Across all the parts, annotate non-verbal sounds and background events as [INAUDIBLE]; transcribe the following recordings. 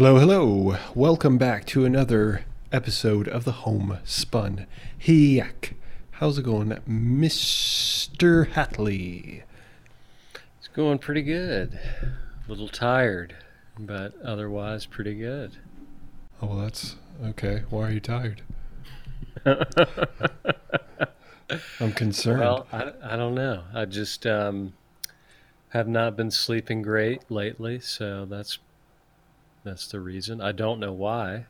Hello, hello. Welcome back to another episode of the Homespun Yak. How's it going, Mr. Hatley? It's going pretty good. A little tired, but otherwise pretty good. Oh, well, that's okay. Why are you tired? [LAUGHS] I'm concerned. Well, I, I don't know. I just um, have not been sleeping great lately, so that's that's the reason. I don't know why.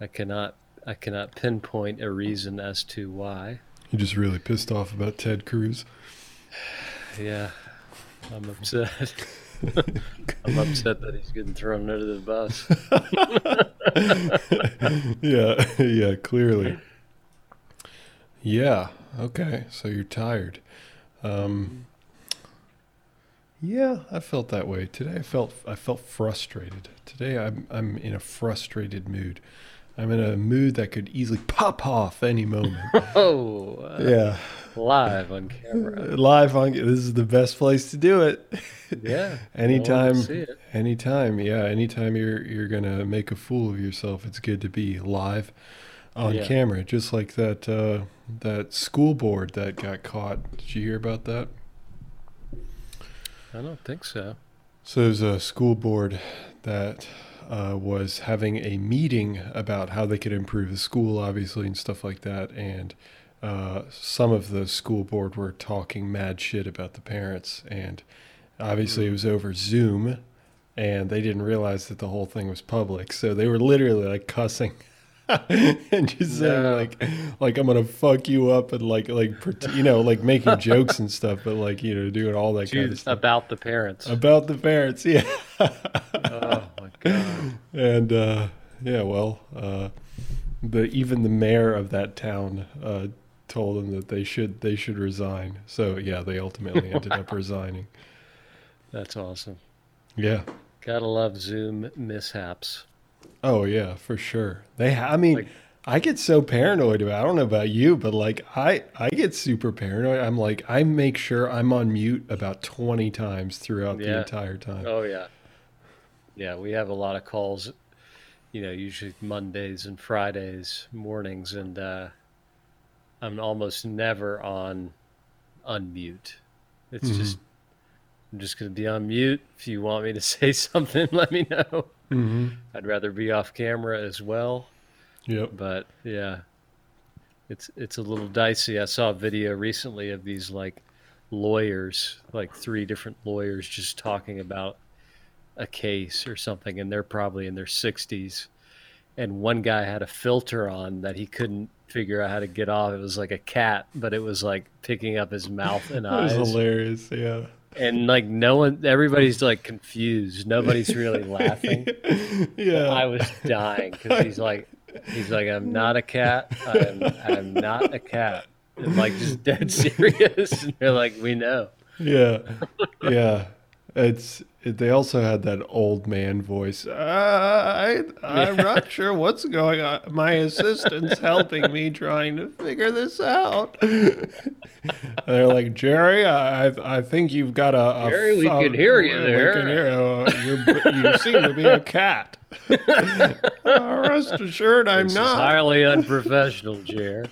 I cannot I cannot pinpoint a reason as to why. You're just really pissed off about Ted Cruz. [SIGHS] Yeah, I'm upset. [LAUGHS] I'm upset that he's getting thrown under the bus. [LAUGHS] yeah, [LAUGHS] yeah, clearly. Yeah, okay. So you're tired. Um, yeah, I felt that way today. I felt I felt frustrated. Today I'm I'm in a frustrated mood. I'm in a mood that could easily pop off any moment. [LAUGHS] oh, uh, yeah. Live on camera. [LAUGHS] Live on this is the best place to do it. Yeah. [LAUGHS] anytime anytime, yeah, anytime you're you're to make a fool of yourself, it's good to be live on yeah. camera, just like that uh, that school board that got caught. Did you hear about that? I don't think so. So there's a school board that uh, was having a meeting about how they could improve the school, obviously, and stuff like that. And uh, some of the school board were talking mad shit about the parents. And obviously, it was over Zoom, and they didn't realize that the whole thing was public. So they were literally like cussing [LAUGHS] and just saying like like I'm gonna fuck you up and like like you know like making jokes and stuff, but like you know doing all that kind of stuff about the parents. About the parents, yeah. oh my god. And uh, yeah, well, uh, the even the mayor of that town uh, told them that they should they should resign. So yeah, they ultimately ended up [LAUGHS] resigning. That's awesome. Yeah. Gotta love Zoom mishaps. Oh yeah, for sure. They, I mean, like, I get so paranoid about. I don't know about you, but like I, I get super paranoid. I'm like, I make sure I'm on mute about 20 times throughout yeah. the entire time. Oh yeah, yeah. We have a lot of calls. You know, usually Mondays and Fridays mornings, and uh, I'm almost never on unmute. It's mm-hmm. just I'm just going to be on mute. If you want me to [LAUGHS] say something, let me know. Mm-hmm. I'd rather be off camera as well. Yep. But yeah, it's it's a little dicey. I saw a video recently of these like lawyers, like three different lawyers, just talking about a case or something, and they're probably in their sixties. And one guy had a filter on that he couldn't figure out how to get off. It was like a cat, but it was like picking up his mouth and eyes. [LAUGHS] It was hilarious. Yeah and like no one everybody's like confused. Nobody's really [LAUGHS] laughing. Yeah. I was dying because he's like he's like i'm not a cat. I'm i'm not a cat. And like just dead [LAUGHS] serious. And they're like we know. Yeah. Yeah it's they also had that old man voice. Uh, I I'm not sure what's going on. My assistant's helping me trying to figure this out. they're like Jerry, I I think you've got a, a Jerry. We can hear you there. We can hear uh, you seem to be a cat. [LAUGHS] uh, rest assured, I'm this not. highly unprofessional, Jerry.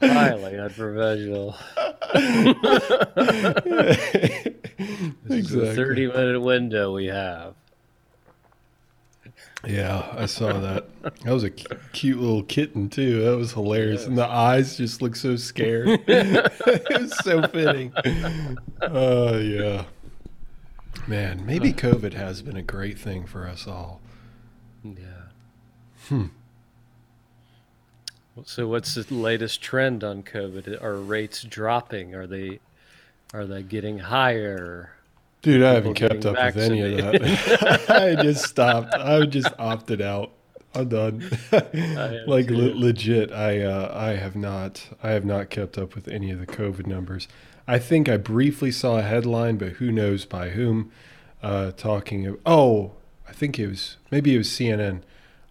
Highly unprofessional. [LAUGHS] this exactly. is a 30 minute window we have. Yeah, I saw that. That was a cute little kitten too. That was hilarious, and the eyes just look so scared. [LAUGHS] [LAUGHS] it was so fitting. Oh uh, yeah, man. Maybe COVID has been a great thing for us all. Yeah. Hmm. So, what's the latest trend on COVID? Are rates dropping? Are they are they getting higher? Dude, I haven't kept up vaccinated. with any of that. [LAUGHS] I just stopped. I just opted out. I'm done. [LAUGHS] [LAUGHS] like le- legit, I uh, I have not I have not kept up with any of the COVID numbers. I think I briefly saw a headline, but who knows by whom, uh, talking of. Oh, I think it was maybe it was CNN.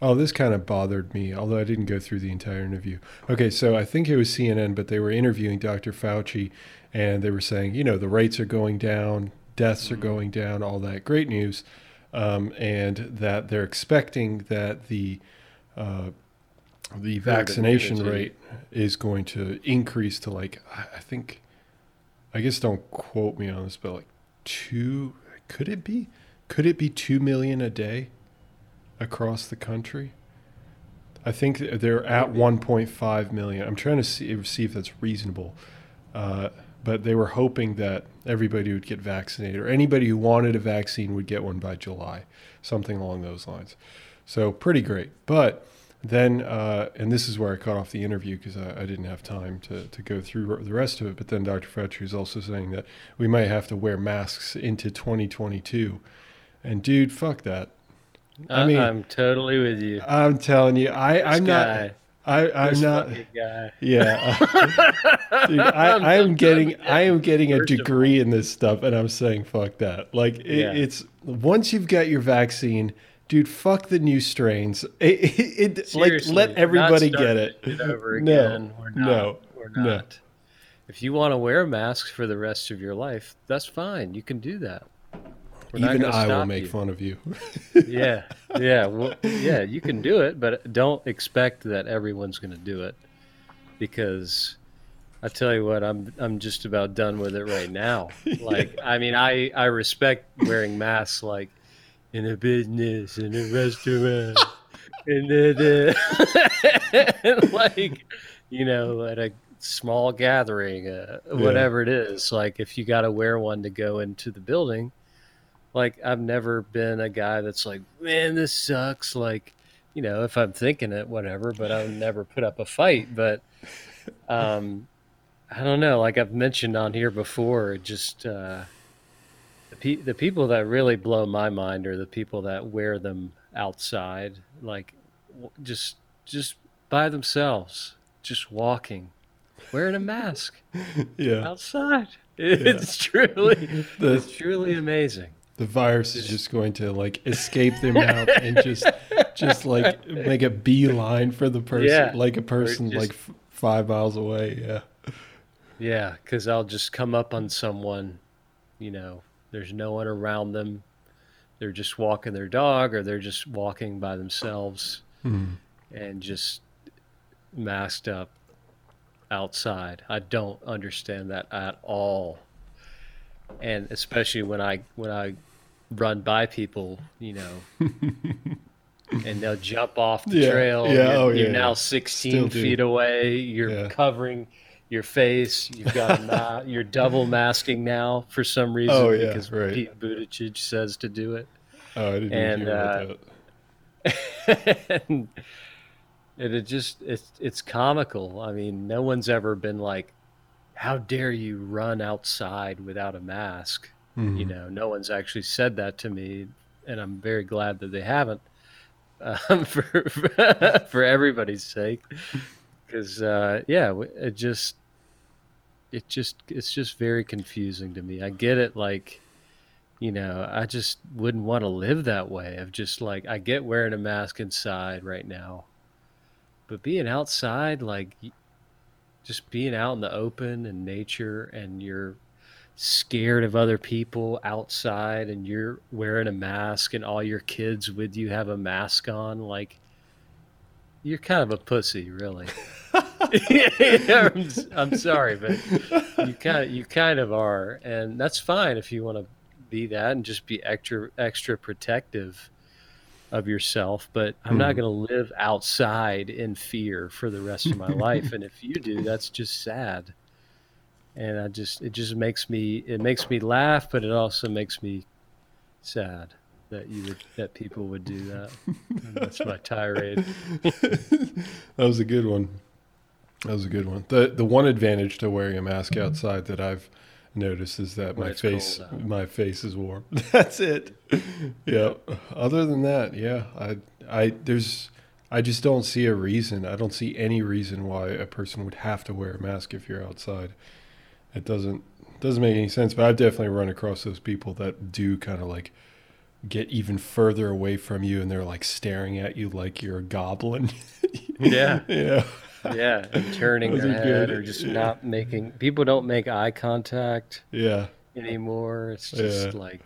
Oh, this kind of bothered me, although I didn't go through the entire interview. Okay, so I think it was CNN, but they were interviewing Dr. Fauci, and they were saying, you know, the rates are going down, deaths are going down, all that great news. um, and that they're expecting that the uh, the vaccination rate is going to increase to like I think I guess don't quote me on this, but like two could it be could it be two million a day across the country? I think they're at 1.5 million. I'm trying to see, see if that's reasonable. Uh, but they were hoping that everybody would get vaccinated or anybody who wanted a vaccine would get one by July, something along those lines. So pretty great. But then, uh, and this is where I cut off the interview because I, I, didn't have time to, to go through the rest of it. But then Dr. Fauci is also saying that we might have to wear masks into 2022. And dude, fuck that. I mean, I'm totally with you. I'm telling you, I, I'm guy. not. I, I'm not. Guy. Yeah, [LAUGHS] dude, I, I am getting I am getting a degree in this stuff, and I'm saying fuck that. Like it, yeah. it's once you've got your vaccine, dude. Fuck the new strains. It, it, it like let everybody get it. it over again. No, no, we're not. No. If you want to wear masks for the rest of your life, that's fine. You can do that. We're Even I will make you. fun of you. [LAUGHS] yeah, yeah, well, yeah. You can do it, but don't expect that everyone's going to do it, because I tell you what, I'm I'm just about done with it right now. [LAUGHS] Like, I mean, I I respect wearing masks, like in a business, in a restaurant, [LAUGHS] in the, the like, you know, at a small gathering, uh, whatever yeah. it is. Like, if you got to wear one to go into the building like I've never been a guy that's like, man, this sucks. Like, you know, if I'm thinking it, whatever, but I've never put up a fight. But um, I don't know. Like I've mentioned on here before, just uh, the, pe- the people that really blow my mind are the people that wear them outside, like just just by themselves, just walking, wearing a mask, [LAUGHS] yeah, outside. It's yeah. truly, [LAUGHS] the, it's truly amazing the virus is just going to like escape their mouth and just just like make a beeline for the person yeah. like a person just, like f- five miles away yeah yeah because i'll just come up on someone you know there's no one around them they're just walking their dog or they're just walking by themselves mm. and just masked up outside i don't understand that at all and especially when I when I run by people, you know, [LAUGHS] and they'll jump off the yeah, trail. Yeah, you're, oh, you're yeah, now 16 feet away. You're yeah. covering your face. You've got ma- [LAUGHS] you're double masking now for some reason oh, yeah, because right. Pete Buttigieg says to do it. Oh, I didn't and, hear uh, that. [LAUGHS] and it, it just it's it's comical. I mean, no one's ever been like, "How dare you run outside without a mask?" Mm-hmm. You know, no one's actually said that to me, and I'm very glad that they haven't. Um, [LAUGHS] for for everybody's sake, because uh, yeah, it just it just it's just very confusing to me. I get it, like you know, I just wouldn't want to live that way. Of just like I get wearing a mask inside right now, but being outside, like just being out in the open and nature, and you're scared of other people outside and you're wearing a mask and all your kids with you have a mask on like you're kind of a pussy really [LAUGHS] [LAUGHS] I'm, I'm, sorry but you kind of you kind of are and that's fine if you want to be that and just be extra extra protective of yourself but i'm mm. not hmm. going to live outside in fear for the rest of my life and if you do that's just sad and I just it just makes me it makes me laugh, but it also makes me sad that you would that people would do that. That's my tirade. [LAUGHS] that was a good one. That was a good one. the The one advantage to wearing a mask mm-hmm. outside that I've noticed is that when my face my face is warm. [LAUGHS] That's it. yeah. Other than that, yeah, I I there's I just don't see a reason. I don't see any reason why a person would have to wear a mask if you're outside it doesn't doesn't make any sense. But I've definitely run across those people that do kind of like get even further away from you, and they're like staring at you like you're a goblin. [LAUGHS] yeah, yeah, yeah, and turning their head good. or just yeah. not making. People don't make eye contact. Yeah. Anymore, it's just yeah. like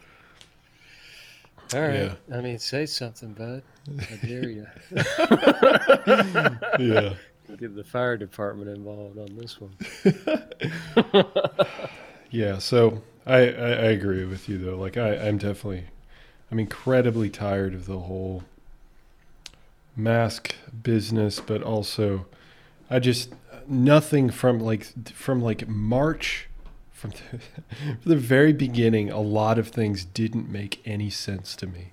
All right. Yeah. I mean, say something, bud. I dare you. [LAUGHS] yeah. Get the fire department involved on this one. [LAUGHS] yeah. So I, I, I agree with you though. Like I I'm definitely I'm incredibly tired of the whole mask business, but also I just nothing from like from like March from the, [LAUGHS] from the very beginning a lot of things didn't make any sense to me.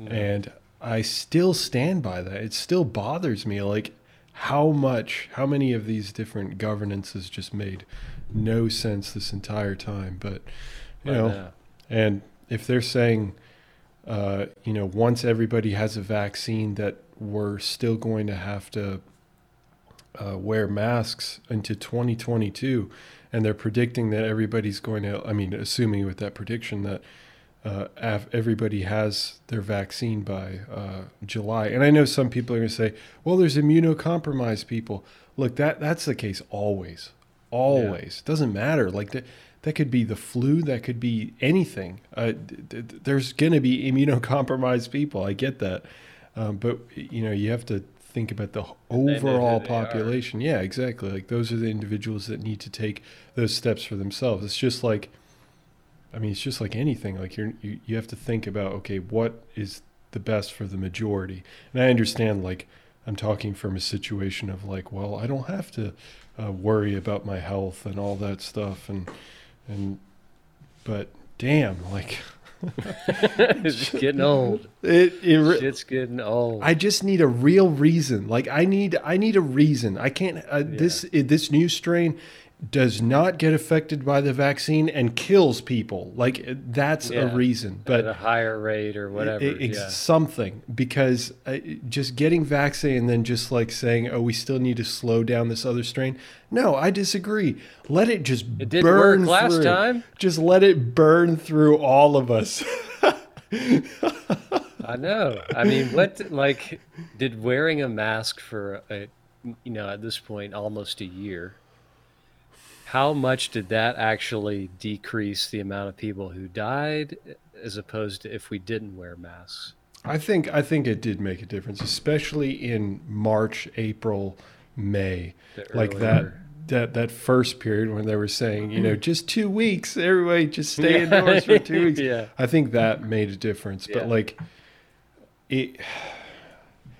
Mm. And I still stand by that. It still bothers me like how much how many of these different governances just made no sense this entire time, but you know, and if they're saying uh, you know, once everybody has a vaccine, that we're still going to have to uh, wear masks into 2022, and they're predicting that everybody's going to. I mean, assuming with that prediction that uh, everybody has their vaccine by uh, July, and I know some people are going to say, "Well, there's immunocompromised people." Look, that that's the case always, always. Yeah. Doesn't matter. Like that that could be the flu. That could be anything. Uh, there's going to be immunocompromised people. I get that, um, but you know you have to think about the overall population. Yeah, exactly. Like those are the individuals that need to take those steps for themselves. It's just like, I mean, it's just like anything. Like you're, you you have to think about okay, what is the best for the majority. And I understand like. I'm talking from a situation of like, well, I don't have to uh, worry about my health and all that stuff, and and but damn, like [LAUGHS] it's getting old. It, it it's getting old. I just need a real reason. Like I need I need a reason. I can't uh, yeah. this this new strain does not get affected by the vaccine and kills people. Like that's yeah, a reason, but at a higher rate or whatever. It, it's yeah. something because uh, just getting vaccinated and then just like saying, "Oh, we still need to slow down this other strain." No, I disagree. Let it just it did burn work last through. time. Just let it burn through all of us. [LAUGHS] I know. I mean, what like did wearing a mask for a you know at this point almost a year how much did that actually decrease the amount of people who died as opposed to if we didn't wear masks? I think I think it did make a difference, especially in March, April, May, like that that that first period when they were saying, you know, mm-hmm. just two weeks, everybody just stay [LAUGHS] indoors for two weeks. [LAUGHS] yeah. I think that made a difference. Yeah. But like it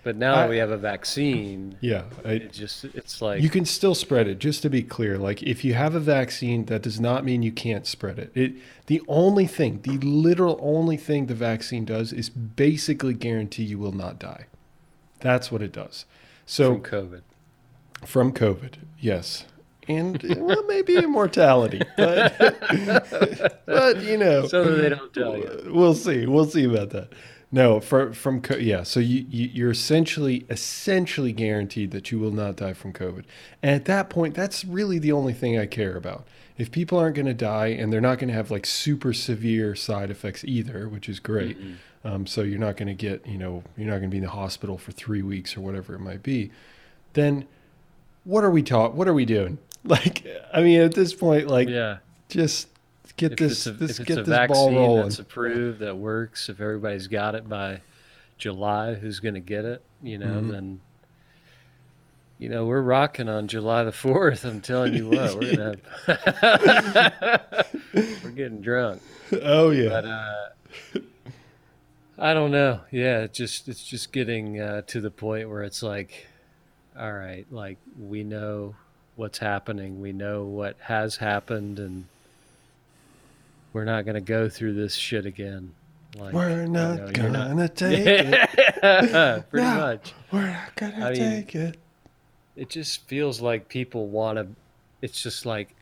but now I, we have a vaccine. Yeah, I, it just it's like you can still spread it. Just to be clear, like if you have a vaccine, that does not mean you can't spread it. It the only thing, the literal only thing the vaccine does is basically guarantee you will not die. That's what it does. So from COVID. From COVID, yes and well, maybe [LAUGHS] immortality, but [LAUGHS] but you know, so that they don't tell you. We'll see. We'll see about that. No, from from yeah. So you, you are essentially essentially guaranteed that you will not die from COVID. And at that point, that's really the only thing I care about. If people aren't going to die and they're not going to have like super severe side effects either, which is great. Um, so you're not going to get you know you're not going to be in the hospital for three weeks or whatever it might be. Then what are we taught? What are we doing? [LAUGHS] Like I mean, at this point, like yeah, just get if this, a, this if get a this ball rolling. That's approved, that works. If everybody's got it by July, who's going to get it? You know, mm-hmm. then you know we're rocking on July the fourth. I'm telling you what, we're gonna have, [LAUGHS] we're getting drunk. Oh yeah. But, uh, I don't know. Yeah, it's just it's just getting uh, to the point where it's like, all right, like we know what's happening, we know what has happened, and we're not going to go through this shit again. Like, we're not you know, gonna not... [LAUGHS] take it. [LAUGHS] Pretty no, much. We're not gonna I take mean, it. It just feels like people want to. It's just like,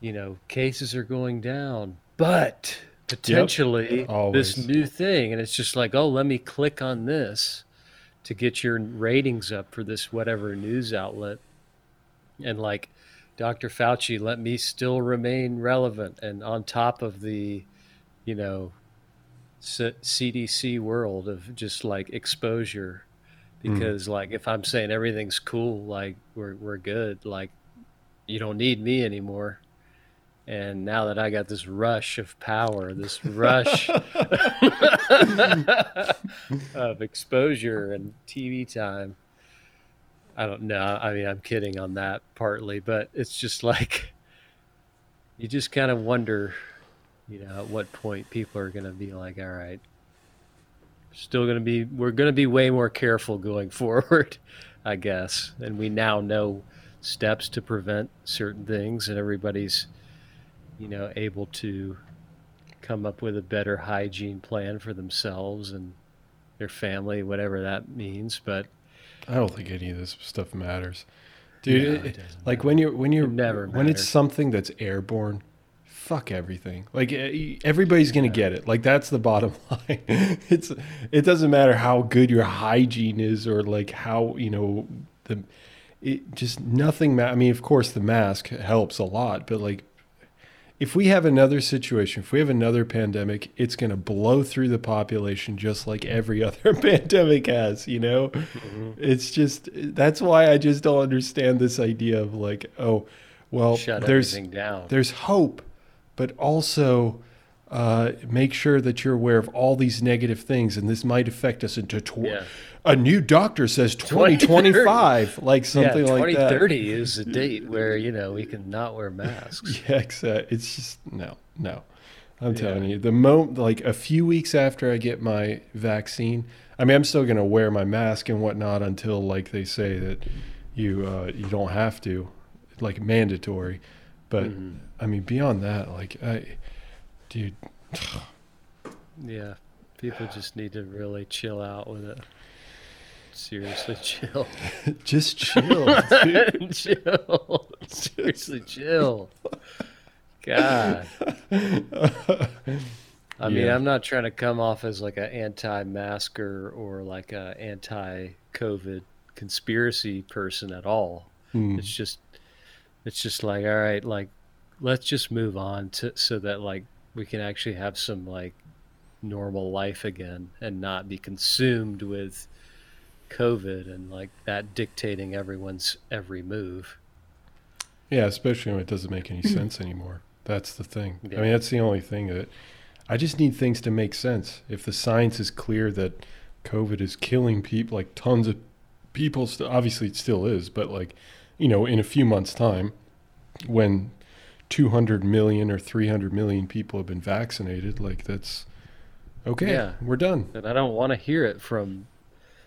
you know, cases are going down, but potentially yep, this new thing, and it's just like, oh, let me click on this to get your ratings up for this whatever news outlet, and like Dr. Fauci, let me still remain relevant and on top of the, you know, C- CDC world of just like exposure. Hmm. Because mm. like if I'm saying everything's cool, like we're we're good, like you don't need me anymore. And now that I got this rush of power, this rush [LAUGHS] [LAUGHS] of exposure and TV time, I don't know. I mean, I'm kidding on that partly, but it's just like [LAUGHS] you just kind of wonder, you know, at what point people are going to be like, all right, still going to be, we're going to be way more careful going [LAUGHS] forward, I guess. And we now know steps to prevent certain things, and everybody's, you know, able to come up with a better hygiene plan for themselves and their family, whatever that means. But I don't think any of this stuff matters, dude. No, it- it like matter. when you're when you're It never when it's something that's airborne, fuck everything. Like eh, everybody's gonna get it. Like that's the bottom [LAUGHS] line. it's it doesn't matter how good your hygiene is or like how you know the it just nothing. Ma- I mean, of course, the mask helps a lot, but like if we have another situation, if we have another pandemic, it's going to blow through the population just like every [LAUGHS] other pandemic has, you know? It's just that's why I just don't understand this idea of like, oh, well, shut there's everything down. there's hope, but also uh, make sure that you're aware of all these negative things, and this might affect us into tw- Yeah. A new doctor says [LAUGHS] 2025, like something yeah, like that. 2030 is a date where you know we can not wear masks. [LAUGHS] Yeah, exactly. It's just no, no. I'm Yeah. telling you, the moment like a few weeks after I get my vaccine, I mean, I'm still gonna wear my mask and whatnot until like they say that you uh, you don't have to, like mandatory. But Mhm. I mean, beyond that, like I, dude, [SIGHS] Yeah, people just need to really chill out with it. Seriously, chill. [LAUGHS] just chill. [LAUGHS] chill. [LAUGHS] Seriously, chill. God. I mean, Yeah. I'm not trying to come off as like an anti-masker or like a anti-COVID conspiracy person at all. Hmm. It's just, it's just like, all right, like, let's just move on to so that like we can actually have some like normal life again and not be consumed with COVID and like that dictating everyone's every move. Yeah, especially when it doesn't make any hmm. sense anymore. That's the thing. I mean, that's the only thing that I just need things to make sense. If the science is clear that COVID is killing people, like tons of people, st- obviously it still is, but like, you know, in a few months' time, when 200 million or 300 million people have been vaccinated, like that's okay. Yeah. We're done. And I don't want to hear it from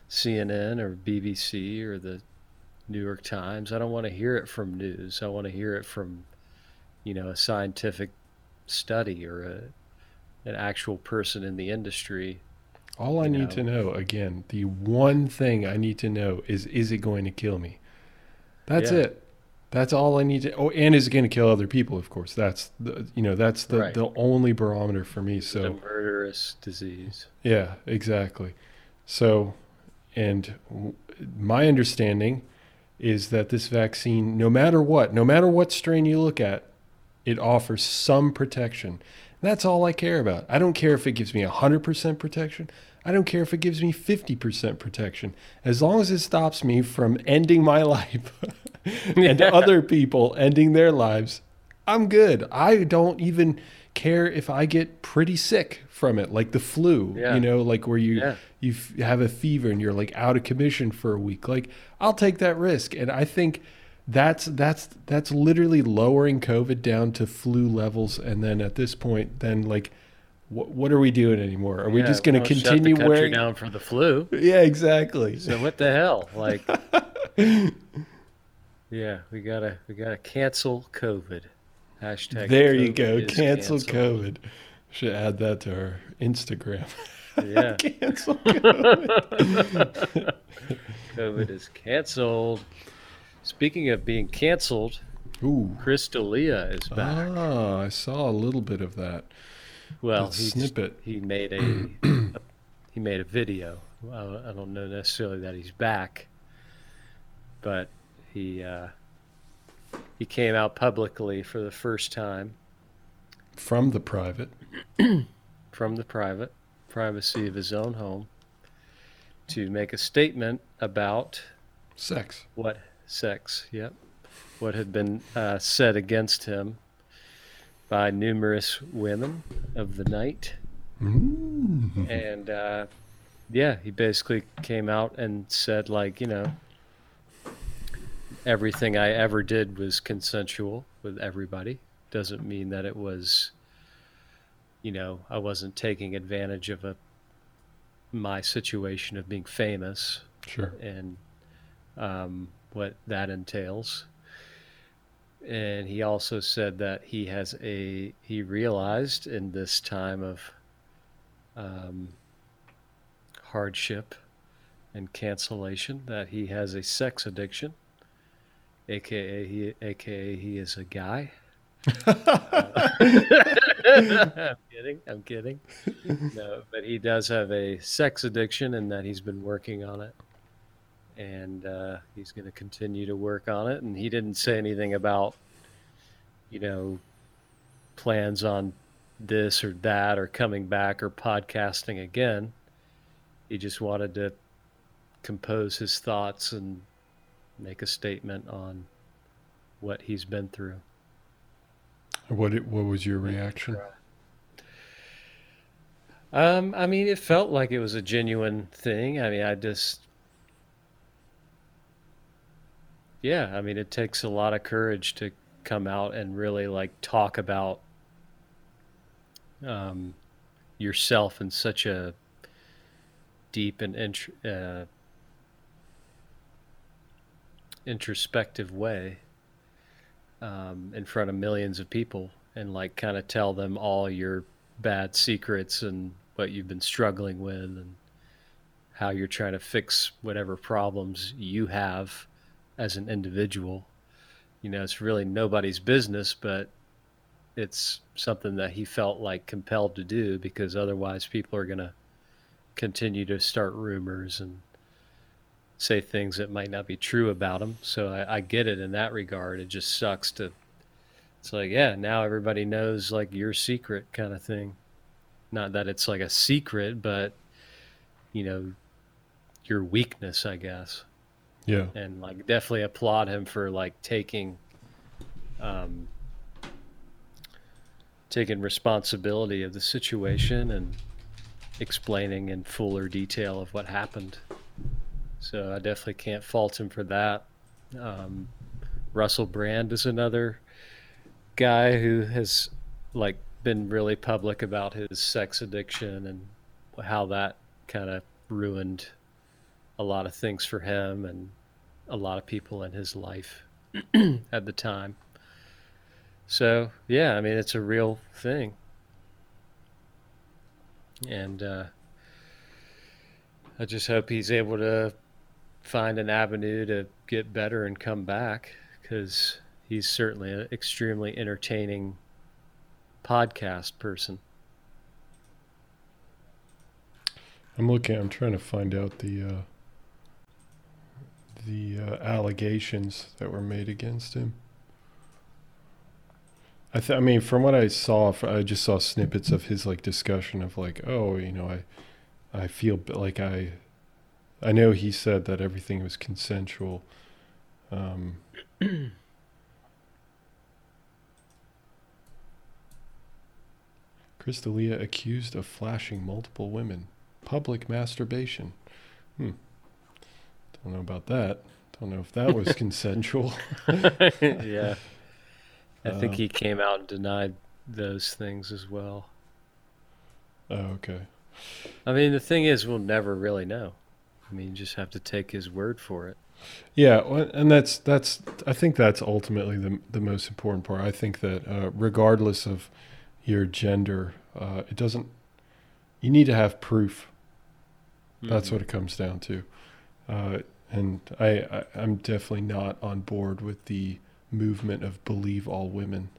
CNN or BBC or the New York Times. I don't want to hear it from news. I want to hear it from, you know, a scientific study or a, an actual person in the industry. All I need know. to know, again, the one thing I need to know is is it going to kill me? That's Yeah. it. That's all I need to. Oh, and is it going to kill other people? Of course, that's the you know that's the Right. the only barometer for me. So murderous disease. yeah, exactly. So, and my understanding is that this vaccine, no matter what, no matter what strain you look at, it offers some protection. That's all I care about. I don't care if it gives me 100% protection. I don't care if it gives me 50% protection. As long as it stops me from ending my [LAUGHS] life and [LAUGHS] Yeah. other people ending their lives, I'm good. I don't even care if I get pretty sick from it, like the flu, Yeah. you know, like where you Yeah. you f- have a fever and you're like out of commission for a week. Like I'll take that risk, and I think that's that's that's literally lowering COVID down to flu levels, and then at this point, then like. What, what are we doing anymore? Are we just going to well, shut the continue country wearing? down for the flu? Yeah, exactly. So what the hell? Like, [LAUGHS] yeah, we gotta we gotta cancel COVID. Hashtag. there you go. Cancel canceled. COVID. Should add that to our Instagram. [LAUGHS] Yeah. Cancel COVID. [LAUGHS] COVID is canceled. Speaking of being canceled, Ooh. Chris D'Elia is back. Ah, I saw a little bit of that. well, snippet. he made a, a [CLEARS THROAT] he made a video. I, I don't know necessarily that he's back, but he uh, he came out publicly for the first time From the private. [CLEARS THROAT] from the private privacy of his own home to make a statement about Sex. what sex yep what had been uh, said against him by numerous women of the night. Mm. And uh, yeah, he basically came out and said, like, you know, everything I ever did was consensual with everybody. Doesn't mean that it was, you know, I wasn't taking advantage of a my situation of being famous Sure. and um, what that entails. And he also said that he has a he realized in this time of um, hardship and cancellation that he has a sex addiction, aka he aka he is a guy. [LAUGHS] [LAUGHS] I'm kidding. I'm kidding. No, but he does have a sex addiction, and that he's been working on it, and uh, he's going to continue to work on it. And he didn't say anything about, you know, plans on this or that or coming back or podcasting again. He just wanted to compose his thoughts and make a statement on what he's been through. What it, what was your reaction? Um, I mean, it felt like it was a genuine thing. I mean, I just, yeah, I mean, it takes a lot of courage to come out and really like talk about um, yourself in such a deep and int- uh, introspective way um, in front of millions of people and like kind of tell them all your bad secrets and what you've been struggling with and how you're trying to fix whatever problems you have as an individual. You know, it's really nobody's business, but it's something that he felt like compelled to do because otherwise people are going to continue to start rumors and say things that might not be true about him. So I, I get it in that regard. It just sucks to. It's like, yeah, now everybody knows like your secret kind of thing. Not that it's like a secret, but you know, your weakness, I guess. Yeah. And like, definitely applaud him for like taking, um, taking responsibility of the situation and explaining in fuller detail of what happened. So I definitely can't fault him for that. Um, Russell Brand is another guy who has like been really public about his sex addiction and how that kind of ruined a lot of things for him and a lot of people in his life [CLEARS THROAT] at the time. So yeah, I mean it's a real thing, and uh, I just hope he's able to find an avenue to get better and come back because he's certainly an extremely entertaining podcast person. I'm looking. I'm trying to find out the uh, the uh, allegations that were made against him. I, th- I mean, from what I saw, I just saw snippets of his like discussion of like, oh, you know, I, I feel like I, I know he said that everything was consensual. Um, [CLEARS THROAT] Chris D'Elia accused of flashing multiple women. Public masturbation. Hmm. Don't know about that. Don't know if that was [LAUGHS] consensual. [LAUGHS] yeah. I think Uh, he came out and denied those things as well. Oh, okay. I mean, the thing is, we'll never really know. I mean, you just have to take his word for it. Yeah, and that's that's. I think that's ultimately the the most important part. I think that uh, regardless of your gender, uh, it doesn't. You need to have proof. That's Mhm. what it comes down to. Uh, and I, I I'm definitely not on board with the movement of believe all women.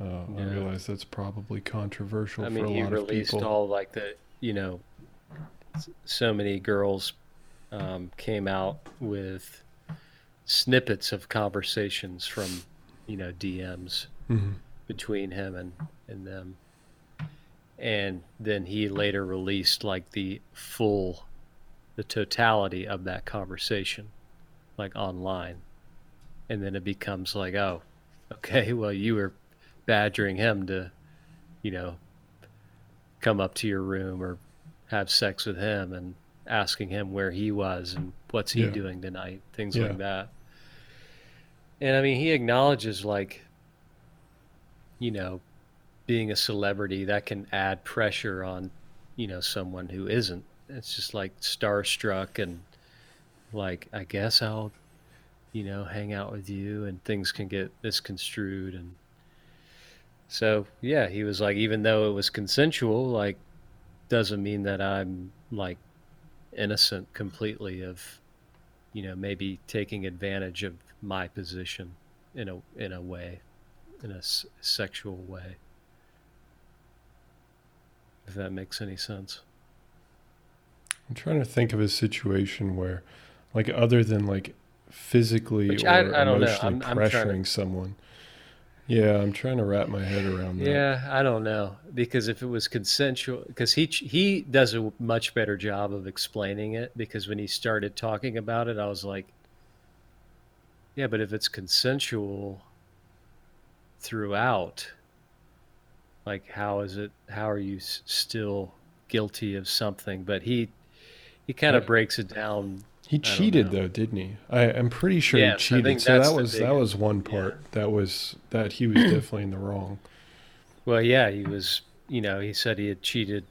Uh, I realize that's probably controversial I for mean, a he lot of released people. all like the, you know, so many girls um, came out with snippets of conversations from, you know, DMs Mhm. between him and, and them. And then he later released like the full, the totality of that conversation, like online. And then it becomes like, oh, okay, [LAUGHS] well, you were badgering him to, you know, come up to your room or have sex with him and asking him where he was and what's he Yeah. doing tonight, things Yeah. like that. And I mean, he acknowledges like, you know, being a celebrity that can add pressure on, you know, someone who isn't. It's just like starstruck and like, I guess I'll, you know, hang out with you and things can get misconstrued and so yeah, he was like, even though it was consensual, like, doesn't mean that I'm like innocent completely of, you know, maybe taking advantage of my position in a in a way, in a s- sexual way. If that makes any sense. I'm trying to think of a situation where, like, other than like physically Which or I- I emotionally pressuring to- someone. Yeah, I'm trying to wrap my head around that. Yeah, I don't know because if it was consensual, because he he does a much better job of explaining it. Because when he started talking about it, I was like, yeah, but if it's consensual throughout, like how is it? How are you s- still guilty of something? But he he kind of breaks it down. He cheated though, didn't he? I, I'm pretty sure Yes, he cheated. So that was big- that was one part that was that he was definitely in the wrong. Well, yeah, he was. You know, he said he had cheated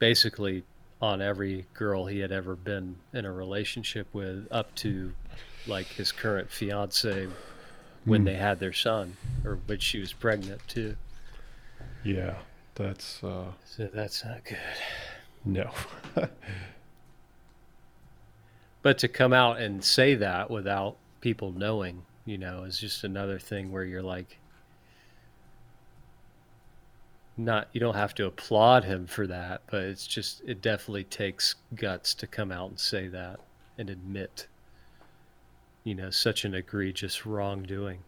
basically on every girl he had ever been in a relationship with, up to like his current fiance when Hmm. they had their son, or when she was pregnant too. Yeah, that's uh, So that's not good. no. [LAUGHS] But to come out and say that without people knowing, you know, is just another thing where you're like, not you don't have to applaud him for that, but it's just it definitely takes guts to come out and say that and admit, you know, such an egregious wrongdoing.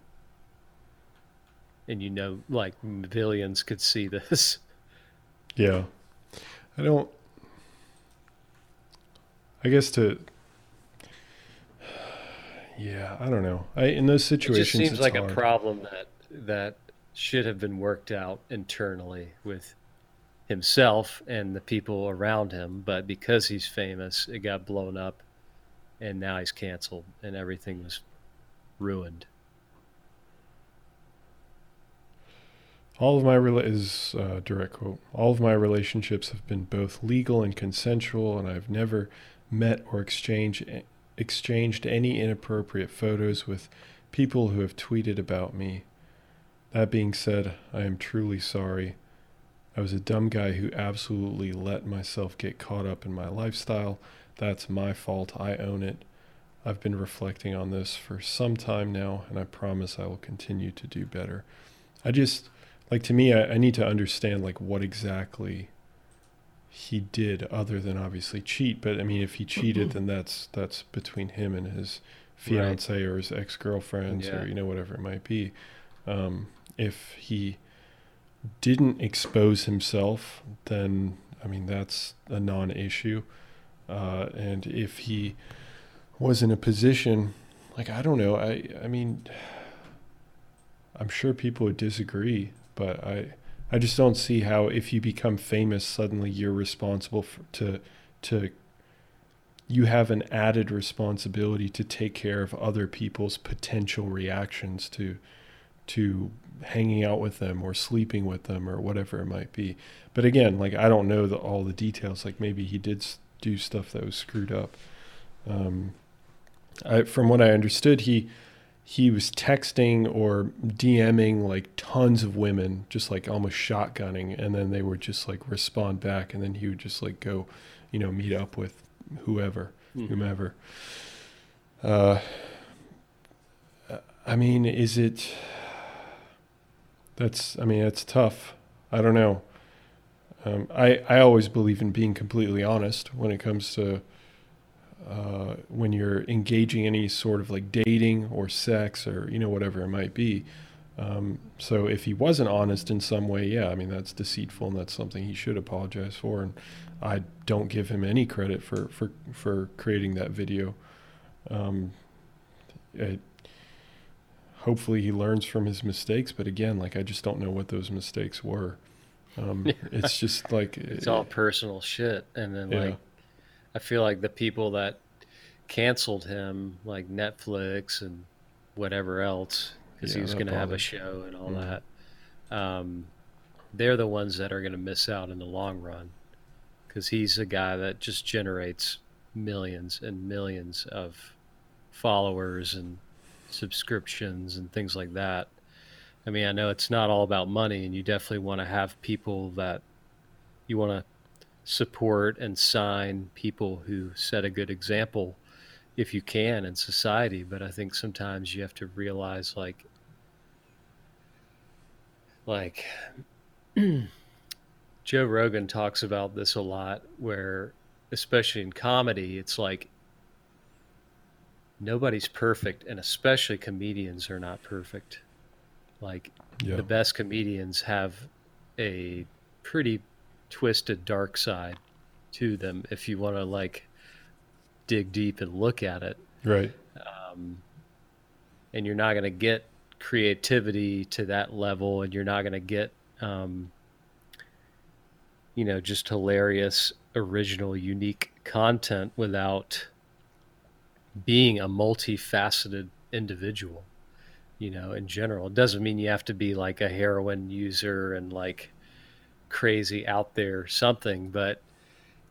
And you know, like millions could see this. [LAUGHS] Yeah. I don't I guess to Yeah, I don't know. I in those situations, It just seems like hard. a problem that that should have been worked out internally with himself and the people around him, but because he's famous, it got blown up and now he's canceled and everything was ruined. All of my rela- is uh, direct quote. All of my relationships have been both legal and consensual, and I've never met or exchanged exchanged any inappropriate photos with people who have tweeted about me. That being said, I am truly sorry. I was a dumb guy who absolutely let myself get caught up in my lifestyle. That's my fault. I own it. I've been reflecting on this for some time now, and I promise I will continue to do better. I just like to me I, I need to understand like what exactly he did other than obviously cheat but i mean if he cheated then that's that's between him and his fiance or his ex-girlfriends Yeah. or you know whatever it might be. Um, if he didn't expose himself then i mean that's a non-issue. Uh, and if he was in a position like i don't know i i mean i'm sure people would disagree but I I just don't see how if you become famous suddenly you're responsible for, to to you have an added responsibility to take care of other people's potential reactions to to hanging out with them or sleeping with them or whatever it might be. But again, like I don't know the, all the details. Like maybe he did do stuff that was screwed up. Um, I, from what I understood, he he was texting or DMing like tons of women, just like almost shotgunning, and then they would just like respond back, and then he would just like go, you know, meet up with whoever, whomever. Uh, I mean, is it? That's, I mean, it's tough. I don't know. Um, I I always believe in being completely honest when it comes to uh, when you're engaging any sort of like dating or sex or you know whatever it might be. Um, so if he wasn't honest in some way, yeah, I mean that's deceitful and that's something he should apologize for. And I don't give him any credit for for for creating that video. Um, it, hopefully he learns from his mistakes. But again, like I just don't know what those mistakes were. Um, [LAUGHS] it's just like it's all personal shit, and then yeah. like I feel like the people that canceled him, like Netflix and whatever else, because yeah, he was going to have a show and all mm. that. Um, they're the ones that are going to miss out in the long run, because he's a guy that just generates millions and millions of followers and subscriptions and things like that. I mean, I know it's not all about money, and you definitely want to have people that you want to support and sign people who set a good example if you can in society. But I think sometimes you have to realize, like, like [CLEARS THROAT] Joe Rogan talks about this a lot, where especially in comedy, it's like nobody's perfect, and especially comedians are not perfect. Like yeah. the best comedians have a pretty twisted dark side to them if you want to like dig deep and look at it. Right. Um, and you're not going to get creativity to that level, and you're not going to get, um, you know, just hilarious, original, unique content without being a multifaceted individual you know, in general. It doesn't mean you have to be like a heroin user and like crazy out there something, but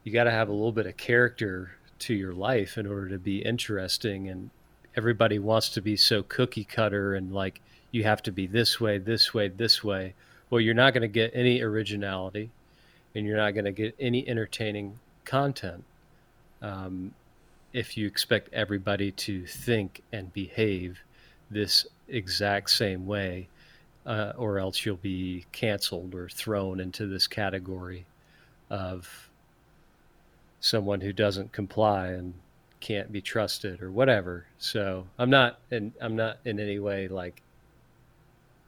you got to have a little bit of character to your life in order to be interesting. And everybody wants to be so cookie cutter and like you have to be this way, this way, this way. Well, you're not going to get any originality and you're not going to get any entertaining content um, if you expect everybody to think and behave this exact same way, uh, or else you'll be canceled or thrown into this category of someone who doesn't comply and can't be trusted or whatever. So I'm not, and I'm not in any way like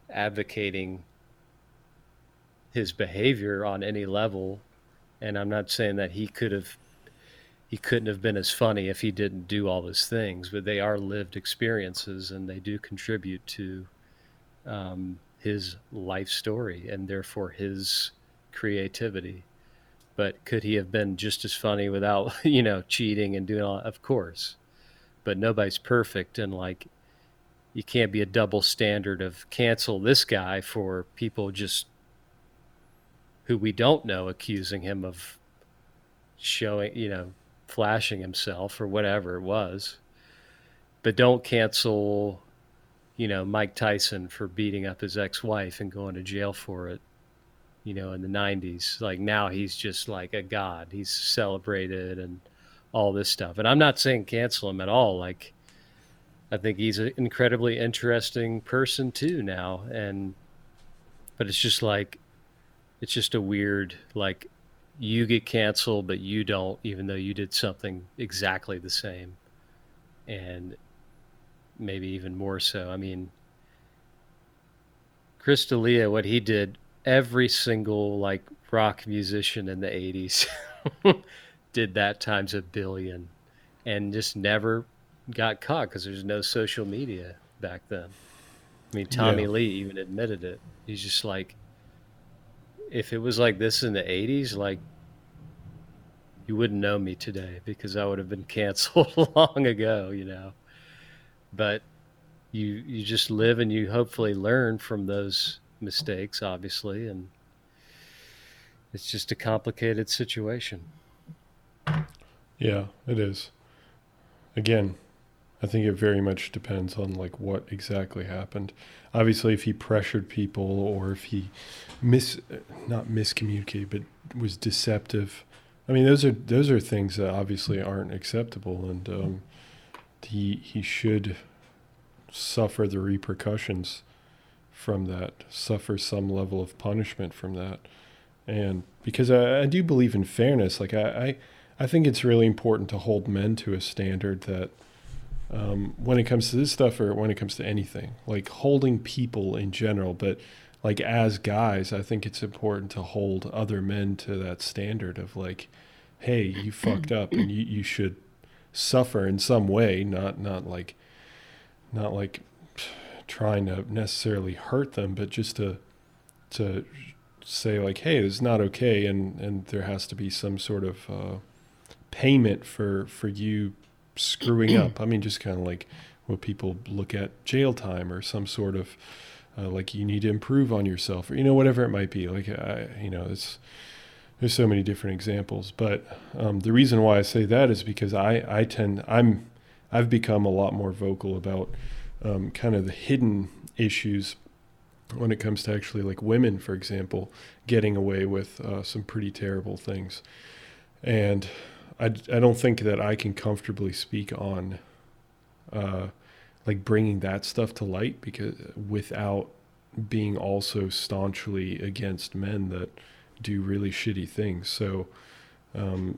advocating his behavior on any level. And I'm not saying that he could have he couldn't have been as funny if he didn't do all those things. But they are lived experiences, and they do contribute to um, his life story and therefore his creativity. But could he have been just as funny without, [LAUGHS] you know, cheating and doing all? Of course. But nobody's perfect, and like, you can't be a double standard of cancel this guy for people just who we don't know accusing him of showing, you know, flashing himself or whatever it was. But don't cancel, you know, Mike Tyson for beating up his ex wife and going to jail for it, you know, in the 90s. Like now he's just like a god. He's celebrated and all this stuff. And I'm not saying cancel him at all. Like, I think he's an incredibly interesting person too now. And, but it's just like, it's just a weird, like, you get canceled, but you don't, even though you did something exactly the same. And maybe even more so. I mean, Chris D'Elia, what he did, every single like rock musician in the 80s [LAUGHS] did that times a billion and just never got caught because there's no social media back then. I mean, Tommy yeah. Lee even admitted it. He's just like, if it was like this in the 80s, like you wouldn't know me today because I would have been [LAUGHS] canceled [LAUGHS] long ago, you know. But you you just live and you hopefully learn from those mistakes, obviously, and it's just a complicated situation. Yeah, it is. Again, I think it very much depends on like what exactly happened. Obviously, if he pressured people or if he mis not miscommunicated but was deceptive I mean, those are those are things that obviously aren't acceptable, and um, he he should suffer the repercussions from that, suffer some level of punishment from that, and because I, I do believe in fairness, like I, I, I think it's really important to hold men to a standard that. Um, when it comes to this stuff, or when it comes to anything, like holding people in general, but like as guys, I think it's important to hold other men to that standard of like, hey, you fucked up and you, you should suffer in some way, not not like not like trying to necessarily hurt them, but just to to say like, hey, this is not okay, and and there has to be some sort of uh, payment for for you screwing up. I mean, just kind of like what people look at jail time or some sort of uh, like you need to improve on yourself or you know whatever it might be. Like I, you know, it's there's so many different examples, but um, the reason why I say that is because I I tend I'm I've become a lot more vocal about um, kind of the hidden issues when it comes to actually like women, for example, getting away with uh, some pretty terrible things. And I, I don't think that I can comfortably speak on uh, like bringing that stuff to light because without being also staunchly against men that do really shitty things. So, um,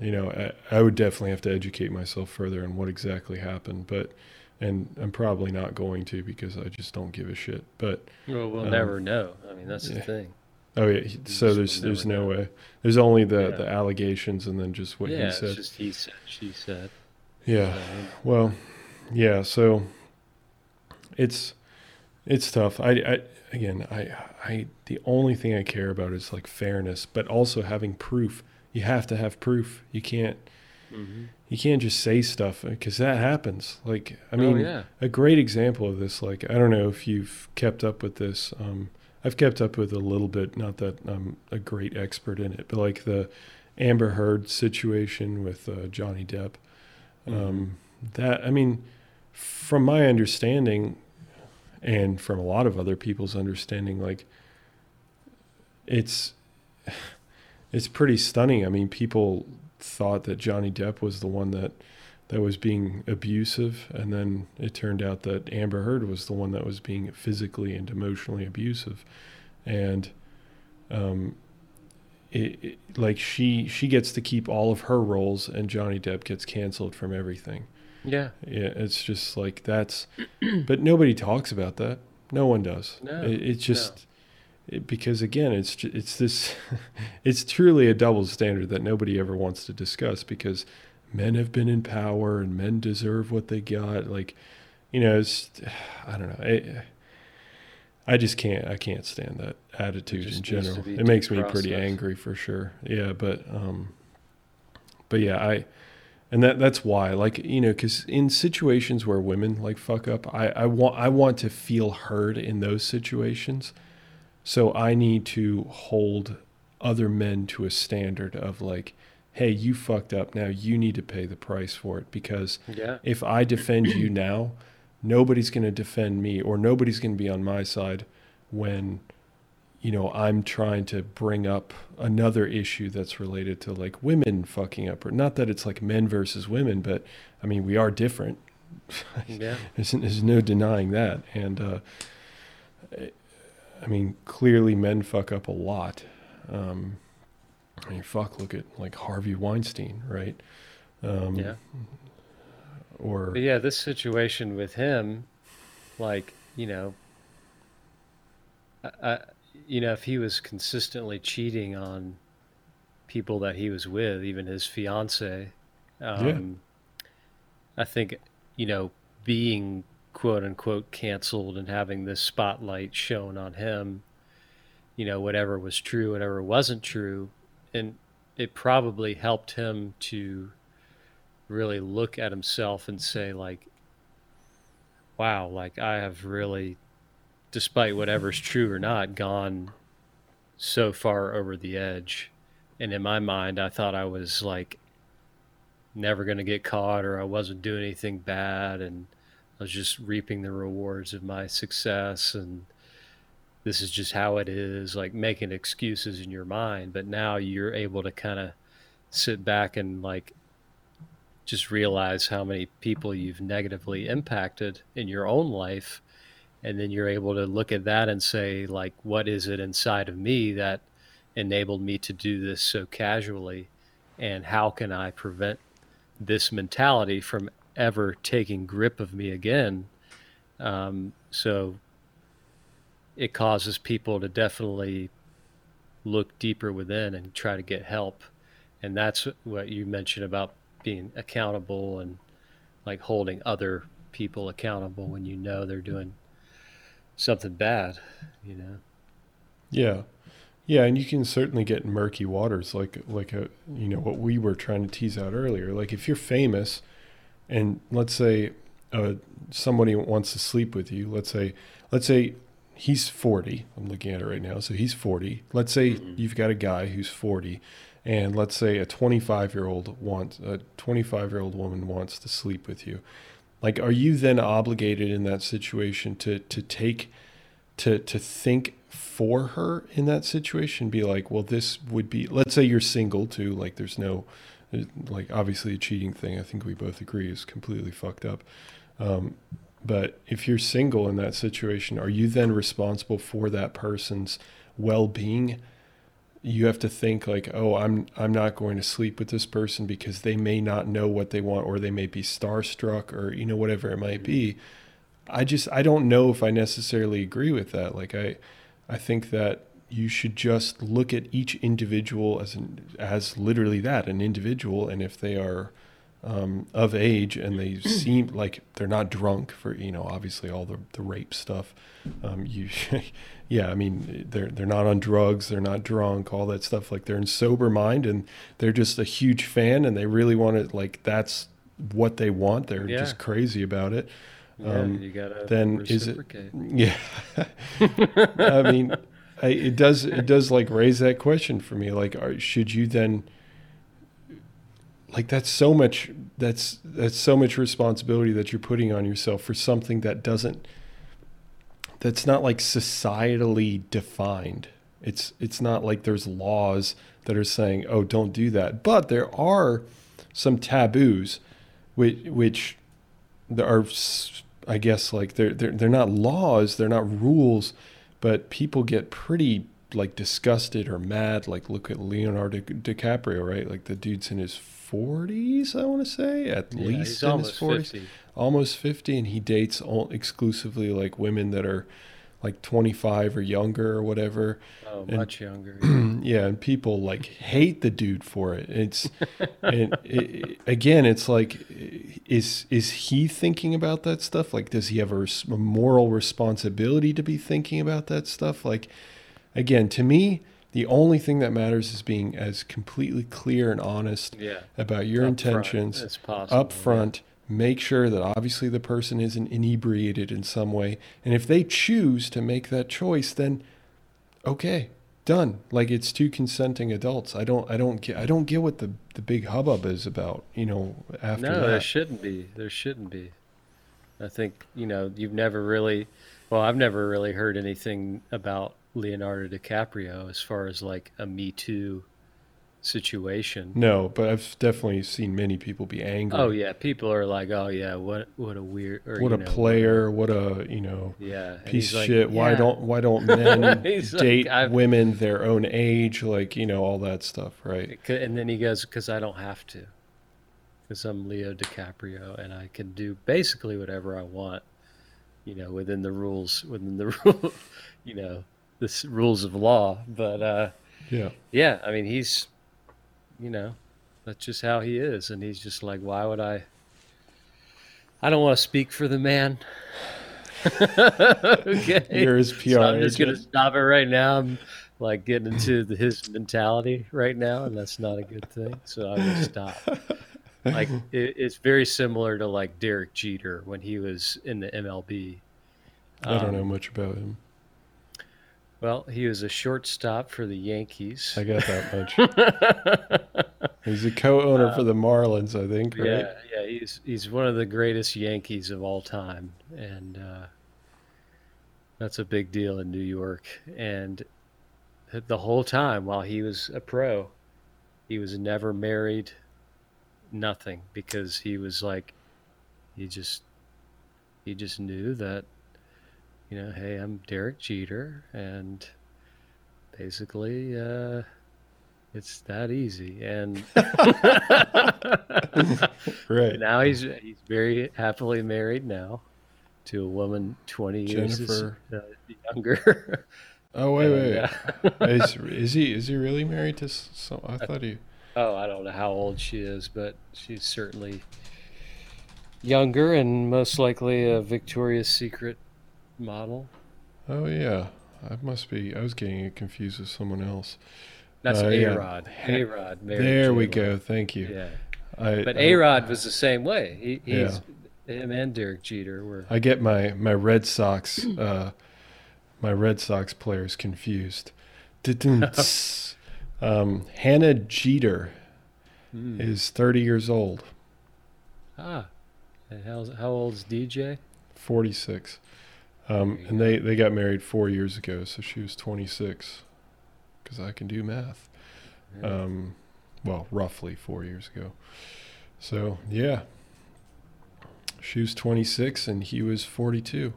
you know, I, I would definitely have to educate myself further on what exactly happened, but and I'm probably not going to because I just don't give a shit. But well, we'll um, never know. I mean, that's yeah. the thing. Oh yeah, so there's there's no know. way. There's only the yeah. the allegations and then just what yeah, he said. Yeah, just he said, she said. Yeah. Well, yeah. So it's it's tough. I, I again, I I the only thing I care about is like fairness, but also having proof. You have to have proof. You can't Mm-hmm. You can't just say stuff because that happens. Like, I oh, mean, oh, yeah. a great example of this, like, I don't know if you've kept up with this. Um, I've kept up with a little bit, not that I'm a great expert in it, but like the Amber Heard situation with uh, Johnny Depp. Mm-hmm. Um, that, I mean, from my understanding and from a lot of other people's understanding, like, it's, [SIGHS] it's pretty stunning. I mean, people thought that Johnny Depp was the one that that was being abusive, and then it turned out that Amber Heard was the one that was being physically and emotionally abusive, and um, it, it, like she she gets to keep all of her roles, and Johnny Depp gets canceled from everything. Yeah, yeah, it's just like that's, but nobody talks about that. No one does. No, it, it's just. No it, because again, it's it's this, [LAUGHS] it's truly a double standard that nobody ever wants to discuss because men have been in power and men deserve what they got. Like, you know, it's [SIGHS] I don't know. It, I just can't. I can't stand that attitude in general. It makes me pretty angry for sure. Yeah, but um, but yeah, I, and that that's why, like you know, because in situations where women like fuck up, I I want I want to feel heard in those situations so I need to hold other men to a standard of like, hey, you fucked up. Now you need to pay the price for it because yeah. if I defend you now, nobody's going to defend me or nobody's going to be on my side when you know I'm trying to bring up another issue that's related to like women fucking up or not that it's like men versus women but I mean we are different [LAUGHS] yeah there's, there's no denying that and uh, I mean, clearly men fuck up a lot. Um, I mean, fuck, look at like Harvey Weinstein, right? Um, yeah. Or but yeah, this situation with him, like you know, I, I, you know, if he was consistently cheating on people that he was with, even his fiance, um, yeah. I think you know being quote unquote canceled and having this spotlight shown on him, you know, whatever was true, whatever wasn't true. And it probably helped him to really look at himself and say, like, wow, like I have really, despite whatever's true or not, gone so far over the edge. And in my mind, I thought I was like never going to get caught or I wasn't doing anything bad. And, I was just reaping the rewards of my success and this is just how it is, like making excuses in your mind. But now you're able to kind of sit back and like just realize how many people you've negatively impacted in your own life. And then you're able to look at that and say, like, what is it inside of me that enabled me to do this so casually? And how can I prevent this mentality from ever taking grip of me again. Um, so it causes people to definitely look deeper within and try to get help. And that's what you mentioned about being accountable and like holding other people accountable when you know they're doing something bad, you know. Yeah. Yeah, and you can certainly get murky waters like like a you know what we were trying to tease out earlier. Like if you're famous and let's say uh, somebody wants to sleep with you, let's say let's say he's 40. I'm looking at it right now. So he's 40. Let's say mm-hmm. you've got a guy who's 40 and let's say a 25 year old wants a 25 year old woman wants to sleep with you like are you then obligated in that situation to to take to to think for her in that situation? Be like well this would be let's say you're single too like there's no like obviously a cheating thing. I think we both agree is completely fucked up. Um, but if you're single in that situation are you then responsible for that person's well-being you have to think like, oh, I'm I'm not going to sleep with this person because they may not know what they want or they may be starstruck or you know whatever it might be. I just I don't know if I necessarily agree with that. Like I I think that you should just look at each individual as an, as literally that an individual and if they are um, of age and they seem like they're not drunk for you know obviously all the, the rape stuff. Um, you [LAUGHS] yeah i mean they're they're not on drugs they're not drunk all that stuff. Like they're in sober mind and they're just a huge fan and they really want it like that's what they want. They're yeah. just crazy about it. Yeah, um, you gotta then is it [LAUGHS] yeah. I mean I, it does it does like raise that question for me like are, should you then like that's so much that's that's so much responsibility that you're putting on yourself for something that doesn't that's not like societally defined. It's it's not like there's laws that are saying oh don't do that. But there are some taboos which which are i guess like they're they're, they're not laws they're not rules but people get pretty like disgusted or mad. Like look at leonardo dicaprio right? Like the dude's in his 40s, I want to say, at yeah, least in his 40s. 50. Almost 50, and he dates all, exclusively like women that are like 25 or younger or whatever. Oh, and, much younger. Yeah. [CLEARS THROAT] yeah. and people like hate the dude for it. It's [LAUGHS] and it, again, it's like, is is he thinking about that stuff? Like, does he have a, a moral responsibility to be thinking about that stuff? Like, again, to me, the only thing that matters is being as completely clear and honest yeah. about your up intentions front possible, up front. Yeah. Make sure that obviously the person isn't inebriated in some way. And if they choose to make that choice, then okay, done. Like it's two consenting adults. I don't I don't get I don't get what the, the big hubbub is about, you know, after No, that. there shouldn't be. There shouldn't be. I think, you know, you've never really well, I've never really heard anything about Leonardo DiCaprio as far as like a Me Too situation. No, but I've definitely seen many people be angry. Oh yeah, people are like, "Oh yeah, what what a weird, or, what a know, player, what a you know, yeah, piece of like, shit. Yeah. Why don't why don't [LAUGHS] men date like, women their own age, like you know all that stuff, right?" And then he goes, "Because I don't have to, because I'm Leo DiCaprio and I can do basically whatever I want, you know, within the rules, within the [LAUGHS] rule, you know." The rules of law. But uh, yeah, yeah. I mean, he's, you know, that's just how he is, and he's just like, why would I? I don't want to speak for the man. [LAUGHS] okay, you're his PR. So I'm just gonna stop it right now. I'm like getting into the, his mentality right now, and that's not a good thing. So I'm gonna stop. [LAUGHS] like it, it's very similar to like Derek Jeter when he was in the MLB. I don't um, know much about him. Well, he was a shortstop for the Yankees. I got that much. [LAUGHS] he's a co-owner uh, for the Marlins, I think. Right? Yeah, yeah. He's he's one of the greatest Yankees of all time, and uh, that's a big deal in New York. And the whole time while he was a pro, he was never married, nothing, because he was like, he just he just knew that you know, hey, I'm Derek Jeter, and basically, uh, it's that easy. And [LAUGHS] right now he's he's very happily married now to a woman 20 years uh, younger. [LAUGHS] oh wait, wait, uh, is is he is he really married to? So I thought he. Oh, I don't know how old she is, but she's certainly younger and most likely a Victoria's Secret model. Oh yeah, I must be. I was getting it confused with someone else. That's Uh, A yeah. Rod. A Rod. there we go. Thank you. Yeah. I, But A Rod was the same way. He, Yeah. he's him and Derek Jeter were. I get my my Red Sox uh, my Red Sox players confused. [LAUGHS] Um, Hannah Jeter Hmm. is 30 years old, Ah. And how's, how old's DJ? 46. Um, and they, they got married four years ago, so she was 26. Because I can do math. Um, well, roughly four years ago. So, yeah. She was 26 and he was 42.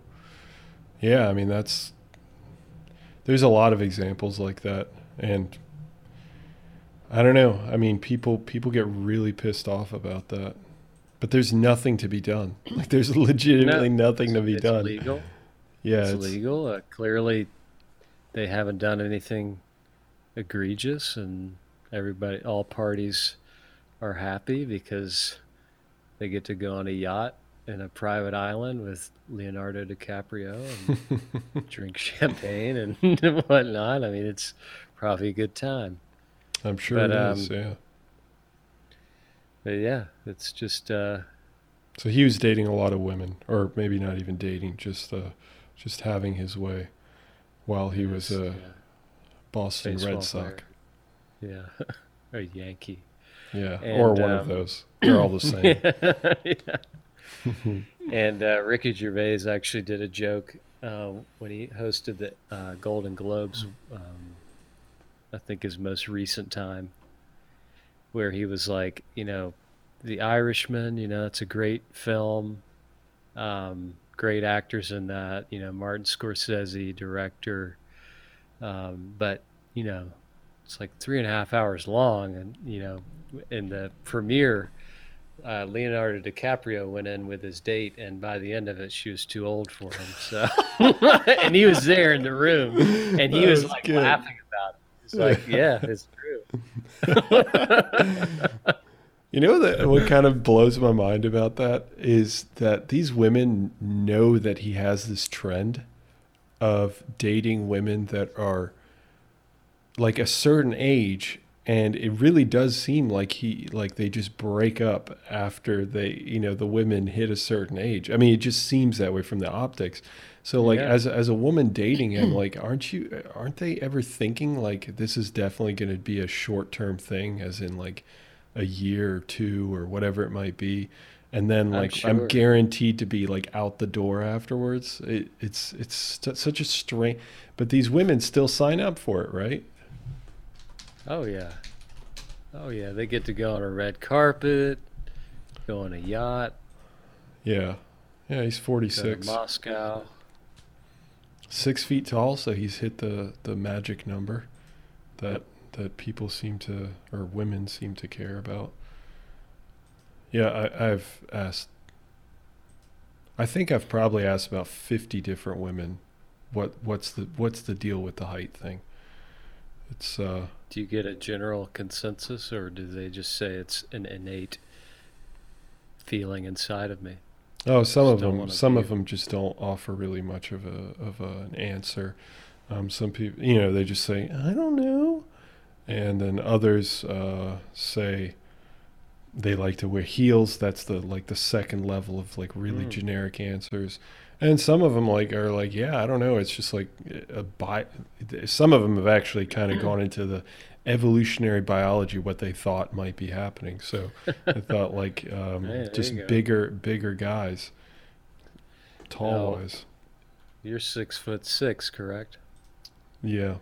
Yeah, I mean, that's. There's a lot of examples like that. And I don't know. I mean, people people get really pissed off about that. But there's nothing to be done. Like, there's [LAUGHS] legitimately nothing to be it's done. legal. Yeah, it's, it's, legal. Uh, clearly, they haven't done anything egregious, and everybody, all parties, are happy because they get to go on a yacht in a private island with Leonardo DiCaprio and [LAUGHS] drink champagne and [LAUGHS] whatnot. I mean, it's probably a good time. I'm sure but, it is. um, Yeah. But yeah, it's just uh, So he was dating a lot of women, or maybe not even dating, just uh, just having his way, while he was a yeah, Boston baseball Red Sox. Yeah, [LAUGHS] a Yankee. Yeah, or And, one of um, those. They're all the [LAUGHS] same. yeah. [LAUGHS] and uh, Ricky Gervais actually did a joke uh, when he hosted the uh, Golden Globes. Um, I think his most recent time, where he was like, you know, The Irishman. You know, it's a great film. Um, great actors in that. You know, Martin Scorsese, director. Um, but you know, it's like three and a half hours long, and you know, in the premiere, uh, Leonardo DiCaprio went in with his date, and by the end of it, she was too old for him. So, [LAUGHS] and he was there in the room, and he was, was like good. laughing about it. He's like, "Yeah, it's true." [LAUGHS] [LAUGHS] You know that what kind of blows my mind about that is that these women know that he has this trend of dating women that are like a certain age and it really does seem like he like they just break up after they you know the women hit a certain age. I mean it just seems that way from the optics. So like Yeah. as as a woman dating him [CLEARS THROAT] like aren't you aren't they ever thinking like this is definitely going to be a short-term thing as in like a year or two or whatever it might be. And then I'm like I'm, guaranteed to be like out the door afterwards. It, it's it's st- such a strange but these women still sign up for it right? Oh yeah, oh yeah. They get to go on a red carpet, go on a yacht, yeah. Yeah he's to 46 Moscow. six feet tall so he's hit the the magic number that that people seem to or women seem to care about yeah I, i've asked i think i've probably asked about 50 different women what what's the what's the deal with the height thing it's uh Do you get a general consensus, or do they just say it's an innate feeling inside of me? Oh, some of them. Some be- of them just don't offer really much of a of a, an answer. Um, some people, you know, they just say, "I don't know," and then others uh, say they like to wear heels. That's the like the second level of like really Mm. generic answers. And some of them like are like, "Yeah, I don't know. It's just like a bi." Some of them have actually kind of gone into the evolutionary biology what they thought might be happening. So I [LAUGHS] thought like um, Hey, just bigger, bigger guys, tall Now- wise. You're six foot six, correct? Yeah.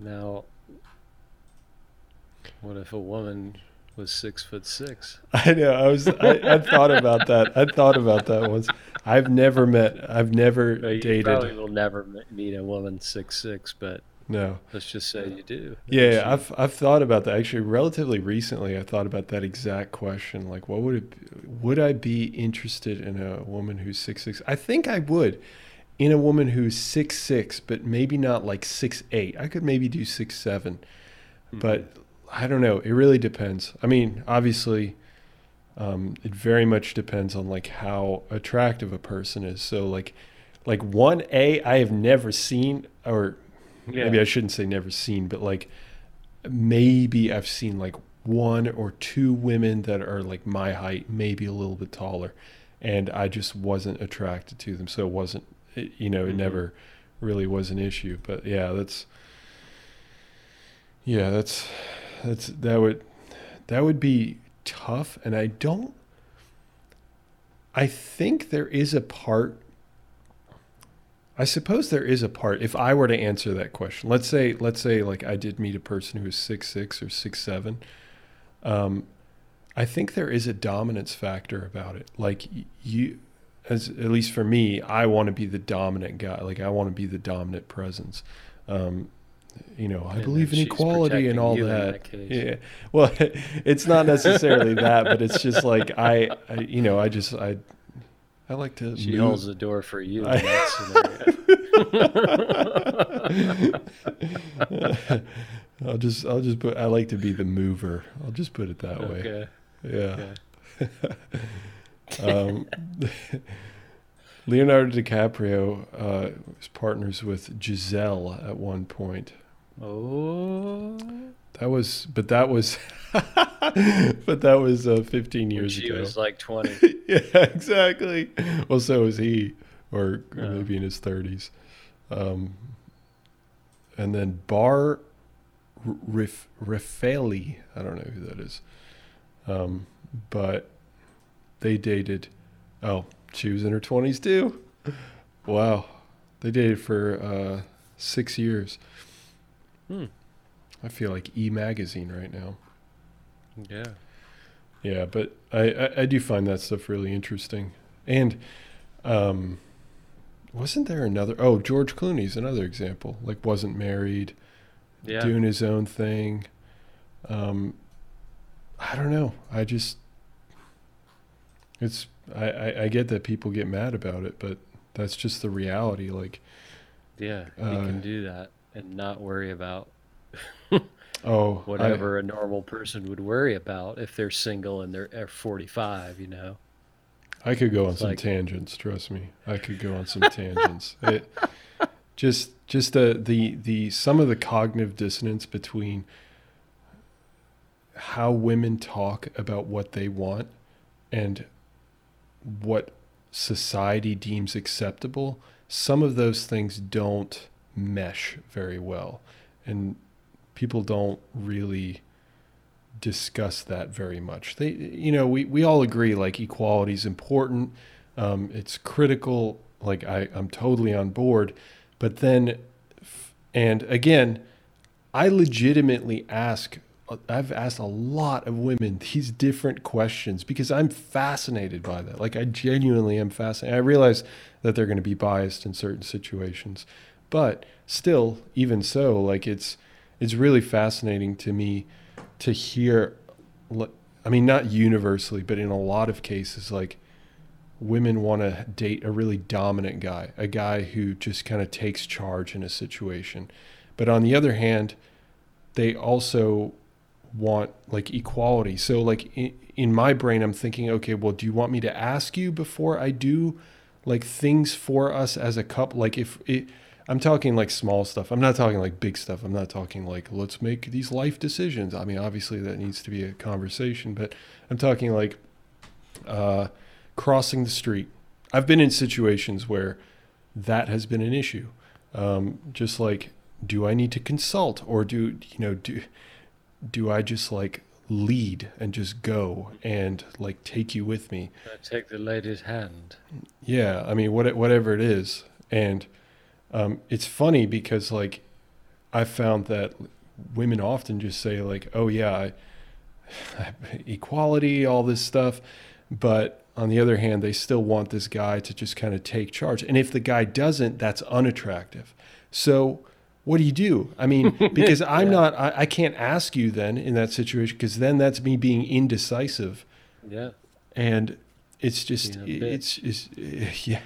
Now, what if a woman was six foot six? [LAUGHS] I know. I was. I, I thought about that. I thought about that once. I've never met. I've never Well, you dated. probably will never meet a woman six six, but No. let's just say you do. Yeah, yeah, I've I've thought about that actually. Relatively recently, I thought about that exact question. Like, what would it? be- Would I be interested in a woman who's six six? I think I would. In a woman who's six six, but maybe not like six eight. I could maybe do six seven, Mhm. but I don't know. It really depends. I mean, obviously, um, it very much depends on like how attractive a person is. So like, like one A I have never seen, or Yeah. maybe I shouldn't say never seen, but like maybe I've seen like one or two women that are like my height, maybe a little bit taller, and I just wasn't attracted to them. So it wasn't, it, you know, it Mhm. never really was an issue. But yeah, that's yeah, that's that's that would that would be tough, and I don't. I think there is a part. I suppose there is a part. If I were to answer that question, let's say, let's say, like I did meet a person who was six six or six seven. Um, I think there is a dominance factor about it. Like you, as at least for me, I want to be the dominant guy. Like I want to be the dominant presence. Um, you know, I And believe in equality and all that. that. Yeah. Well, [LAUGHS] it's not necessarily that, but it's just like I, I, you know, I just I, I like to. She move- holds the door for you I, that [LAUGHS] I'll just I'll just put I like to be the mover. I'll just put it that way. okay. Yeah. okay. [LAUGHS] Um, [LAUGHS] Leonardo DiCaprio uh, was partners with Gisele at one point. Oh. That was, but that was, [LAUGHS] but that was uh, 15 When years she ago. She was like 20. [LAUGHS] yeah, exactly. Well, so was he, or Yeah. maybe in his 30s. Um, and then Bar Rif- I don't know who that is. Um, but they dated. Oh, she was in her 20s too. Wow. They dated for uh, six years. Hmm. I feel like E Magazine right now. Yeah. Yeah, but I, I, I do find that stuff really interesting. And um, wasn't there another? Oh, George Clooney's another example. Like, wasn't married, Yeah. doing his own thing. Um, I don't know. I just, it's, I, I, I get that people get mad about it, but that's just the reality. Like, Yeah. You Uh, can do that and not worry about [LAUGHS] oh, whatever a normal person would worry about if they're single and they're they're 45, you know? I could go on It's some like- tangents. Trust me, I could go on some tangents. [LAUGHS] It, just, just the the the some of the cognitive dissonance between how women talk about what they want and what society deems acceptable. Some of those things don't mesh very well, and people don't really discuss that very much. They, you know, we, we all agree like equality is important. Um, it's critical. Like I, I'm totally on board. But then, and again, I legitimately ask, I've asked a lot of women these different questions because I'm fascinated by that. Like I genuinely am fascinated. I realize that they're going to be biased in certain situations, but still, even so, like it's, it's really fascinating to me to hear i mean not universally but in a lot of cases like women want to date a really dominant guy a guy who just kind of takes charge in a situation but on the other hand they also want like equality so like in, in my brain i'm thinking okay well do you want me to ask you before i do like things for us as a couple like if it I'm talking like small stuff. I'm not talking like big stuff. I'm not talking like let's make these life decisions. I mean, obviously that needs to be a conversation, but I'm talking like uh, crossing the street. I've been in situations where that has been an issue. Um, just like, do I need to consult or do you know do do I just like lead and just go and like take you with me? I take the lady's hand. Yeah, I mean, what, whatever it is. And um, it's funny because, like, I found that women often just say, like, oh, yeah, I, [SIGHS] equality, all this stuff. But on the other hand, they still want this guy to just kind of take charge. And if the guy doesn't, that's unattractive. So, what do you do? I mean, [LAUGHS] because I'm Yeah. not, I, I can't ask you then in that situation because then that's me being indecisive Yeah. and it's just a it's, it's [LAUGHS] yeah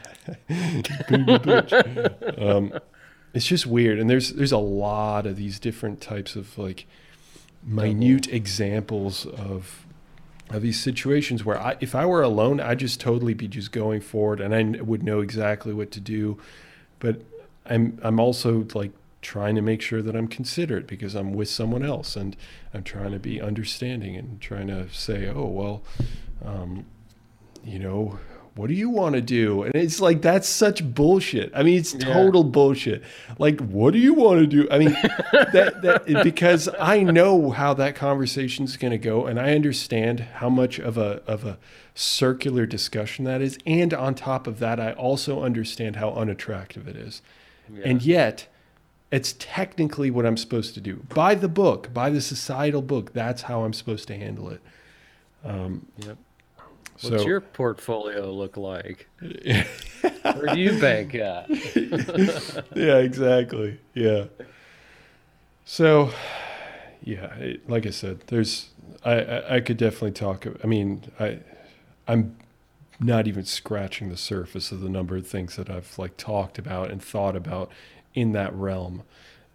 bitch. [LAUGHS] um, it's just weird and there's there's a lot of these different types of like minute examples of of these situations where I, if I were alone, I'd just totally be just going forward and I would know exactly what to do. But I'm, I'm also like trying to make sure that I'm considerate because I'm with someone else and I'm trying to be understanding and trying to say, oh, well, um, you know, what do you want to do? And it's like, that's such bullshit. I mean, it's Yeah. total bullshit. Like, what do you want to do? I mean, [LAUGHS] that, that, because I know how that conversation is going to go and I understand how much of a, of a circular discussion that is. And on top of that, I also understand how unattractive it is. Yeah. And yet, it's technically what I'm supposed to do. By the book, by the societal book, that's how I'm supposed to handle it. Um, Yep. so, What's your portfolio look like? [LAUGHS] Where do you bank at? [LAUGHS] yeah, exactly. Yeah. So, yeah, it, like I said, there's, I, I, I could definitely talk. I mean, I, I'm not even scratching the surface of the number of things that I've like talked about and thought about in that realm.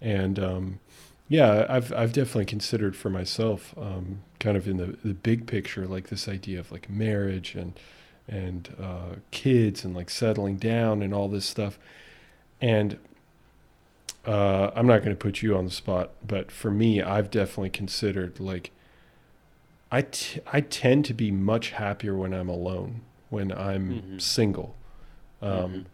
And, um, yeah, I've, I've definitely considered for myself, um, kind of in the, the big picture, like this idea of like marriage and, and, uh, kids and like settling down and all this stuff. And, uh, I'm not going to put you on the spot, but for me, I've definitely considered like I, t- I tend to be much happier when I'm alone, when I'm Mhm. single, um, Mhm.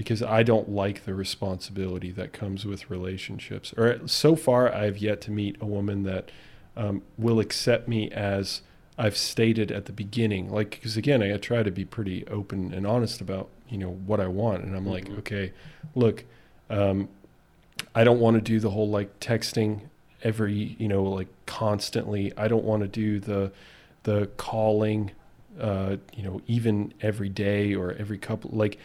Because I don't like the responsibility that comes with relationships. Or so far, I've yet to meet a woman that um, will accept me as I've stated at the beginning. Like, because again, I try to be pretty open and honest about you know what I want, and I'm like, Mhm. okay, look. Um, I don't want to do the whole like texting every, you know, like constantly. I don't want to do the the calling uh, you know, even every day or every couple like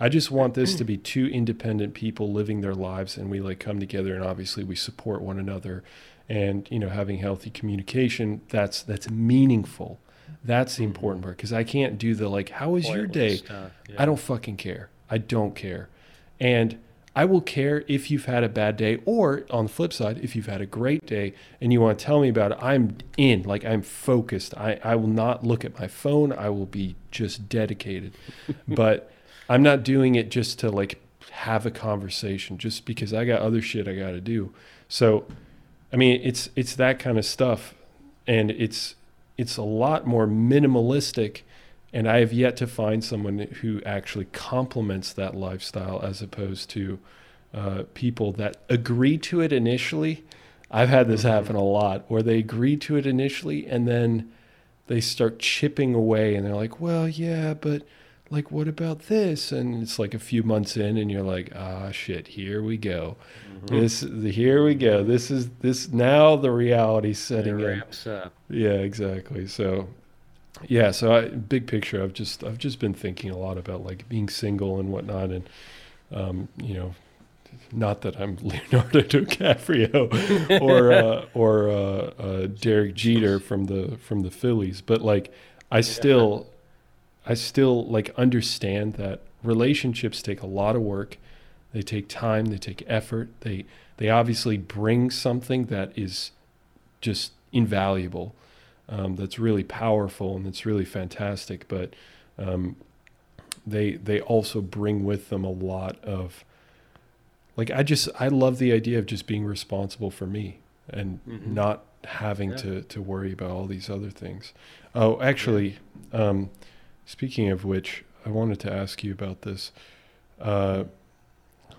I just want this to be two independent people living their lives and we like come together and obviously we support one another and you know having healthy communication that's that's meaningful. That's the mm-hmm. important part because I can't do the like how was your day? Stuff, yeah. I don't fucking care. I don't care. And I will care if you've had a bad day, or on the flip side, if you've had a great day and you want to tell me about it, I'm in, like I'm focused. I, I will not look at my phone. I will be just dedicated. [LAUGHS] but I'm not doing it just to like have a conversation, just because I got other shit I got to do. So, I mean, it's it's that kind of stuff, and it's it's a lot more minimalistic and I have yet to find someone who actually complements that lifestyle as opposed to uh, people that agree to it initially. I've had this happen a lot where they agree to it initially and then they start chipping away and they're like, well, yeah, but like, what about this? And it's like a few months in and you're like, ah, shit, here we go. Mhm. This, here we go. This is this now the reality It setting in. ramps up. Yeah, exactly. So, yeah. So, I, big picture, I've just I've just been thinking a lot about like being single and whatnot, and um, you know, not that I'm [LAUGHS] Leonardo DiCaprio [LAUGHS] or uh, or uh, uh, Derek Jeter from the from the Phillies, but like I still I still like understand that relationships take a lot of work. They take time. They take effort. They they obviously bring something that is just invaluable. Um, that's really powerful and it's really fantastic. But um, they they also bring with them a lot of like I just I love the idea of just being responsible for me and Mhm. not having Yeah. to to worry about all these other things. Oh, actually, um, speaking of which, I wanted to ask you about this. Uh,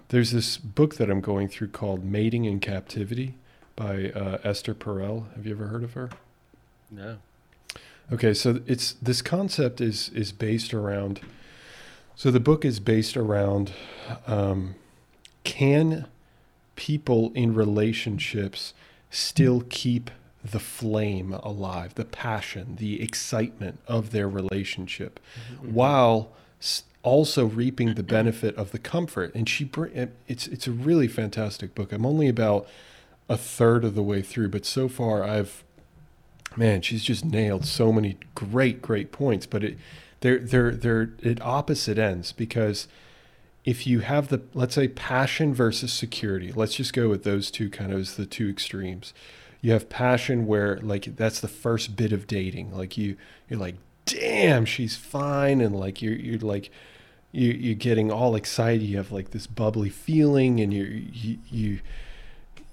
there's this book that I'm going through called Mating in Captivity by uh, Esther Perel. Have you ever heard of her? No. Okay, so it's this concept is is based around. So the book is based around, um, can people in relationships still keep the flame alive, the passion, the excitement of their relationship, mm-hmm. while also reaping the benefit of the comfort? And she, it's it's a really fantastic book. I'm only about a third of the way through, but so far I've man, she's just nailed so many great, great points. But it, they're they're they're at opposite ends because if you have the let's say passion versus security, let's just go with those two kind of as the two extremes. You have passion where like that's the first bit of dating. Like you you're like damn she's fine. And like you're you're like you you're getting all excited. You have like this bubbly feeling and you're you you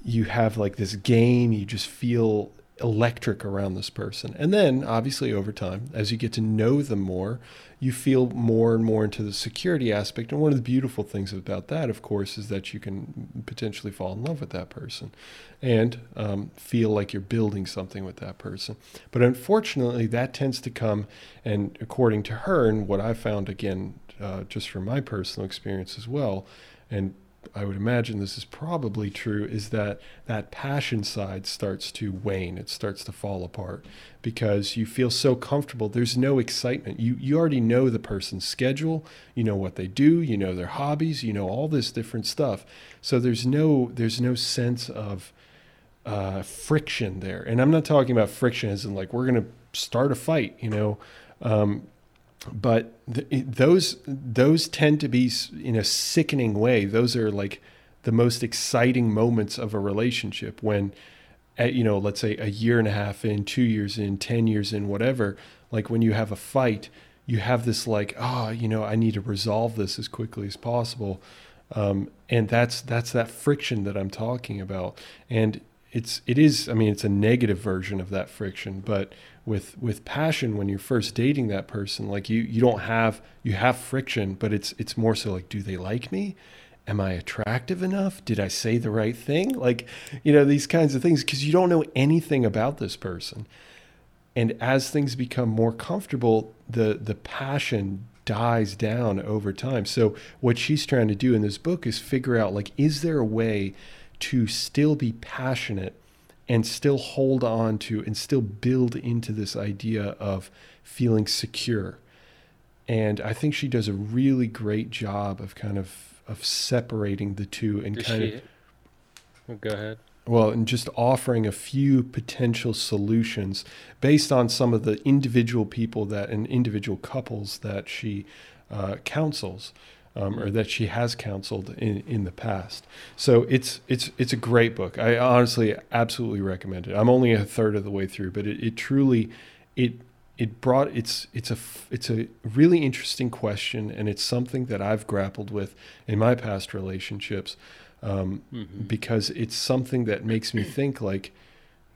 you have like this game. You just feel electric around this person. And then, obviously, over time, as you get to know them more, you feel more and more into the security aspect. And one of the beautiful things about that, of course, is that you can potentially fall in love with that person and um, feel like you're building something with that person. But unfortunately, that tends to come, and according to her, and what I found again, uh, just from my personal experience as well, and I would imagine this is probably true, is that that passion side starts to wane. It starts to fall apart because you feel so comfortable. There's no excitement. You you already know the person's schedule. You know what they do. You know their hobbies. You know all this different stuff. So there's no there's no sense of uh, friction there. And I'm not talking about friction as in like we're gonna start a fight. You know. Um, but th- those those tend to be in a sickening way. Those are like the most exciting moments of a relationship when, at, you know, let's say a year and a half in, two years in, ten years in, whatever. Like when you have a fight, you have this like, oh, you know, I need to resolve this as quickly as possible, um, and that's that's that friction that I'm talking about. And it's it is, I mean, it's a negative version of that friction, but with with passion when you're first dating that person like you you don't have you have friction but it's it's more so like do they like me? Am i attractive enough? Did i say the right thing? Like you know these kinds of things because you don't know anything about this person. And as things become more comfortable the the passion dies down over time. So what she's trying to do in this book is figure out like is there a way to still be passionate and still hold on to and still build into this idea of feeling secure. And I think she does a really great job of kind of of separating the two and kind she, of oh, go ahead. Well, and just offering a few potential solutions based on some of the individual people that and individual couples that she uh, counsels um, or that she has counseled in, in the past. So it's it's it's a great book. I honestly absolutely recommend it. I'm only a third of the way through, but it, it truly it it brought it's it's a it's a really interesting question, and it's something that I've grappled with in my past relationships um, mm-hmm. because it's something that makes me think like,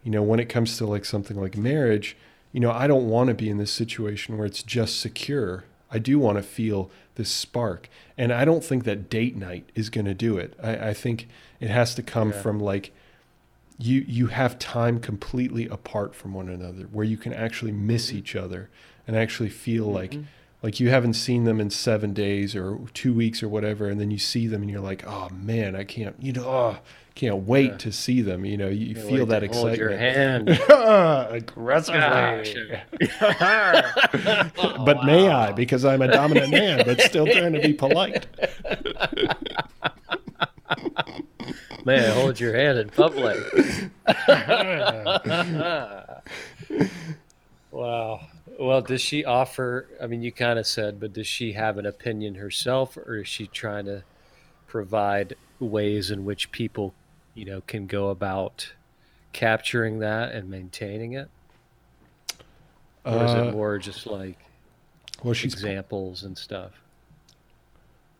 you know, when it comes to like something like marriage, you know, I don't want to be in this situation where it's just secure. I do want to feel this spark. And I don't think that date night is going to do it. I, I, think it has to come yeah. from like you you have time completely apart from one another, where you can actually miss mm-hmm. each other and actually feel mm-hmm. like like you haven't seen them in seven days or two weeks or whatever, and then you see them and you're like, oh man, I can't, you know, oh, can't wait yeah. to see them. You know, you feel that excitement. Hold your hand [LAUGHS] aggressively. [LAUGHS] but may I? Because I'm a dominant man, but still trying to be polite. [LAUGHS] May I hold your hand in public? wow. Well, does she offer? I mean, you kind of said, but does she have an opinion herself, or is she trying to provide ways in which people you know can go about capturing that and maintaining it? Or is it uh, more just like well she's examples and stuff?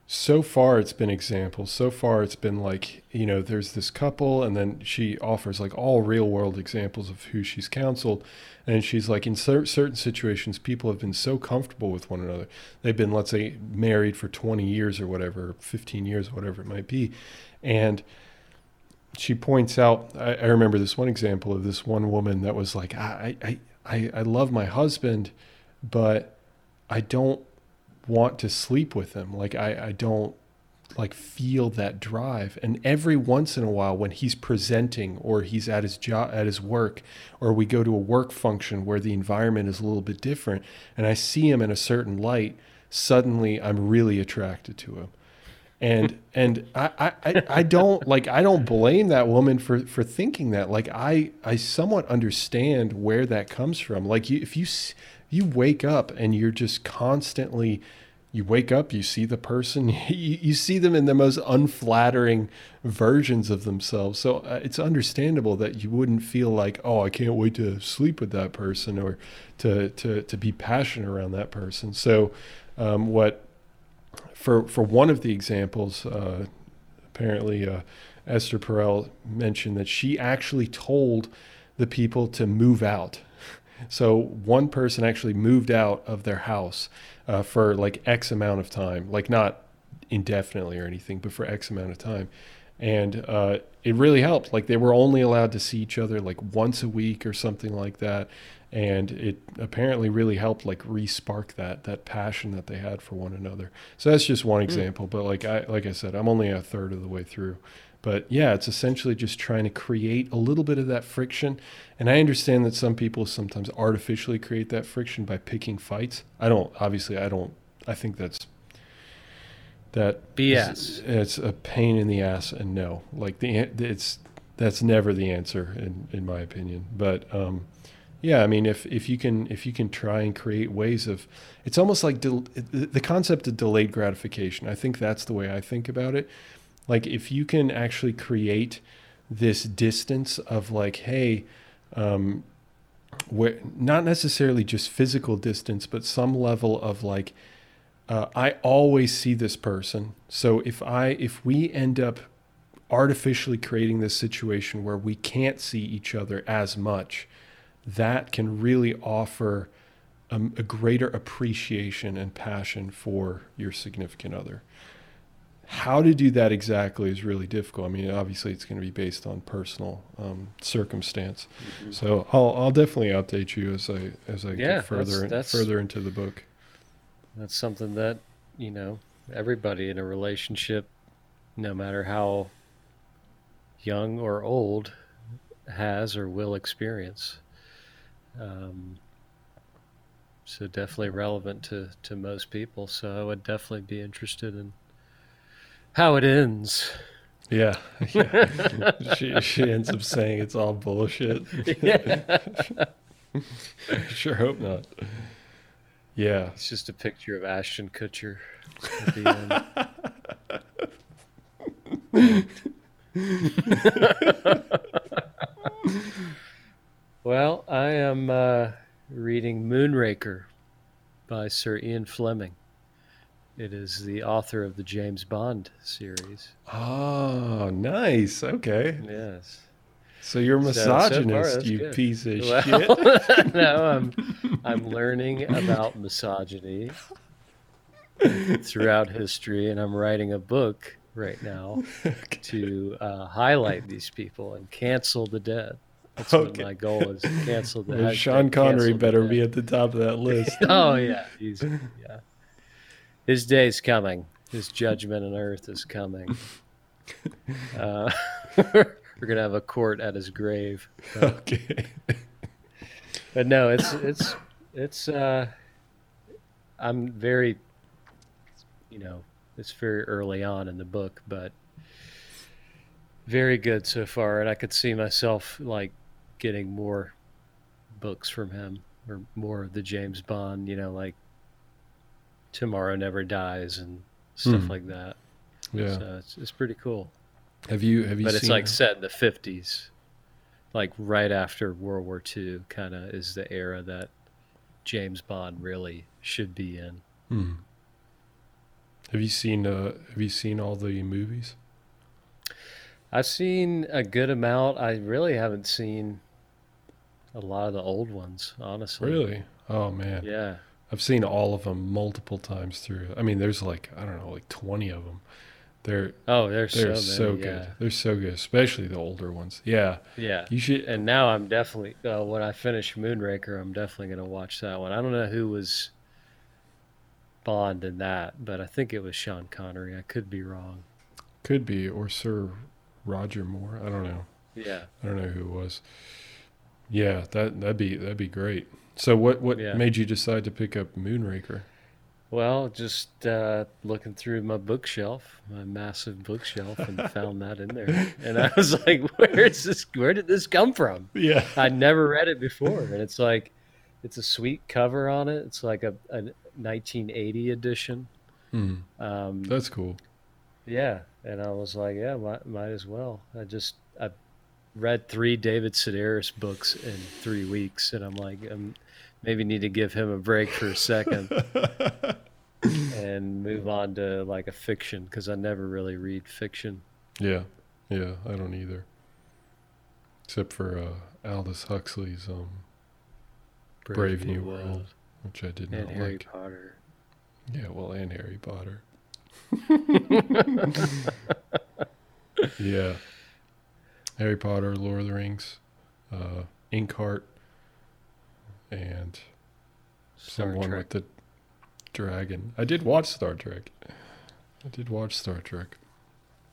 So far it's been examples. So far it's been like you know there's this couple and then she offers like all real world examples of who she's counseled. And she's like in cer- certain situations people have been so comfortable with one another. They've been let's say married for 20 years or whatever 15 years whatever it might be. And she points out I, I, remember this one example of this one woman that was like I, I i i love my husband but i don't want to sleep with him. Like i i don't like feel that drive. And every once in a while when he's presenting or he's at his job at his work or we go to a work function where the environment is a little bit different and i see him in a certain light suddenly i'm really attracted to him and [LAUGHS] and I, I I don't like I don't blame that woman for for thinking that like I I somewhat understand where that comes from like you if you you wake up and you're just constantly you wake up, you see the person, [LAUGHS] you, you see them in the most unflattering versions of themselves. So uh, it's understandable that you wouldn't feel like, oh, I can't wait to sleep with that person or to to to be passionate around that person. So um, what for for one of the examples, uh, apparently uh, Esther Perel mentioned that she actually told the people to move out. So one person actually moved out of their house uh, for like X amount of time, like not indefinitely or anything, but for X amount of time. And uh, it really helped. Like they were only allowed to see each other like once a week or something like that. And it apparently really helped like re-spark that that passion that they had for one another. So that's just one example. Mm. But like I like I said, I'm only a third of the way through. But yeah, it's essentially just trying to create a little bit of that friction. And I understand that some people sometimes artificially create that friction by picking fights. I don't, obviously, I don't, I think that's, that BS. Is, it's a pain in the ass. And no, like the, it's, that's never the answer in, in my opinion. But, um, yeah, I mean, if, if you can if you can try and create ways of, it's almost like del, the concept of delayed gratification. I think that's the way I think about it like if you can actually create this distance of like hey um where not necessarily just physical distance but some level of like uh, i always see this person so if i if we end up artificially creating this situation where we can't see each other as much that can really offer a, a greater appreciation and passion for your significant other how to do that exactly is really difficult. I mean, obviously, it's going to be based on personal um, circumstance. Mm-hmm. So I'll I'll definitely update you as I as I yeah, get further that's, that's, further into the book. That's something that you know everybody in a relationship, no matter how young or old, has or will experience. Um, so definitely relevant to to most people. So I would definitely be interested in how it ends. Yeah. [LAUGHS] yeah. she, she ends up saying it's all bullshit. Yeah. [LAUGHS] sure hope not. Yeah. It's just a picture of Ashton Kutcher at the end. [LAUGHS] well, I am uh, reading Moonraker by Sir Ian Fleming. It is the author of the James Bond series. Oh, nice. Okay. Yes. So you're a misogynist, so, so you good. piece of well, shit. [LAUGHS] no, I'm I'm learning about misogyny throughout history, and I'm writing a book right now [LAUGHS] okay. to uh, highlight these people and cancel the dead. That's okay. what my goal is: cancel the. Well, Sean Connery better be at the top of that [LAUGHS] list. oh yeah, he's yeah. His day is coming. His judgment on earth is coming. [LAUGHS] Uh, [LAUGHS] we're gonna have a court at his grave. But, okay. But no, it's it's it's. Uh, I'm very, you know, it's very early on in the book, but very good so far, and I could see myself like getting more books from him or more of the James Bond, you know, like Tomorrow Never Dies and stuff hmm. like that. Yeah, so it's, it's pretty cool. Have you have you? But it's like set in the fifties, like right after World War II. Kind of is the era that James Bond really should be in. Hmm. Have you seen uh, Have you seen all the movies? I've seen a good amount. I really haven't seen a lot of the old ones, honestly. Really? Oh man. Yeah. I've seen all of them multiple times through. I mean, there's like I don't know, like 20 of them. They're oh, they're, they're so, so good. Yeah. They're so good, especially the older ones. Yeah, yeah. You should. And now I'm definitely uh, when I finish Moonraker, I'm definitely gonna watch that one. I don't know who was Bond in that, but I think it was Sean Connery. I could be wrong. Could be, or Sir Roger Moore. I don't know. Yeah, I don't know who it was. Yeah, that that'd be that'd be great. So what what yeah. made you decide to pick up Moonraker? Well, just uh, looking through my bookshelf, my massive bookshelf, and [LAUGHS] found that in there. And I was like, [LAUGHS] "Where is this? Where did this come from?" Yeah, I'd never read it before, and it's like, it's a sweet cover on it. It's like a, a 1980 edition. Hmm. Um, That's cool. yeah, and I was like, yeah, might, might as well. I just I read three David Sedaris books in three weeks, and I'm like, um, maybe need to give him a break for a second [LAUGHS] and move on to like a fiction because I never really read fiction. yeah, yeah. I don't either. Except for uh, Aldous Huxley's, um, Brave New World. which I did and not Harry like. Potter. Yeah, well, and Harry Potter. [LAUGHS] yeah. Harry Potter, Lord of the Rings, uh, Inkheart, and Star someone Trek. with the dragon. I did watch Star Trek. I did watch Star Trek.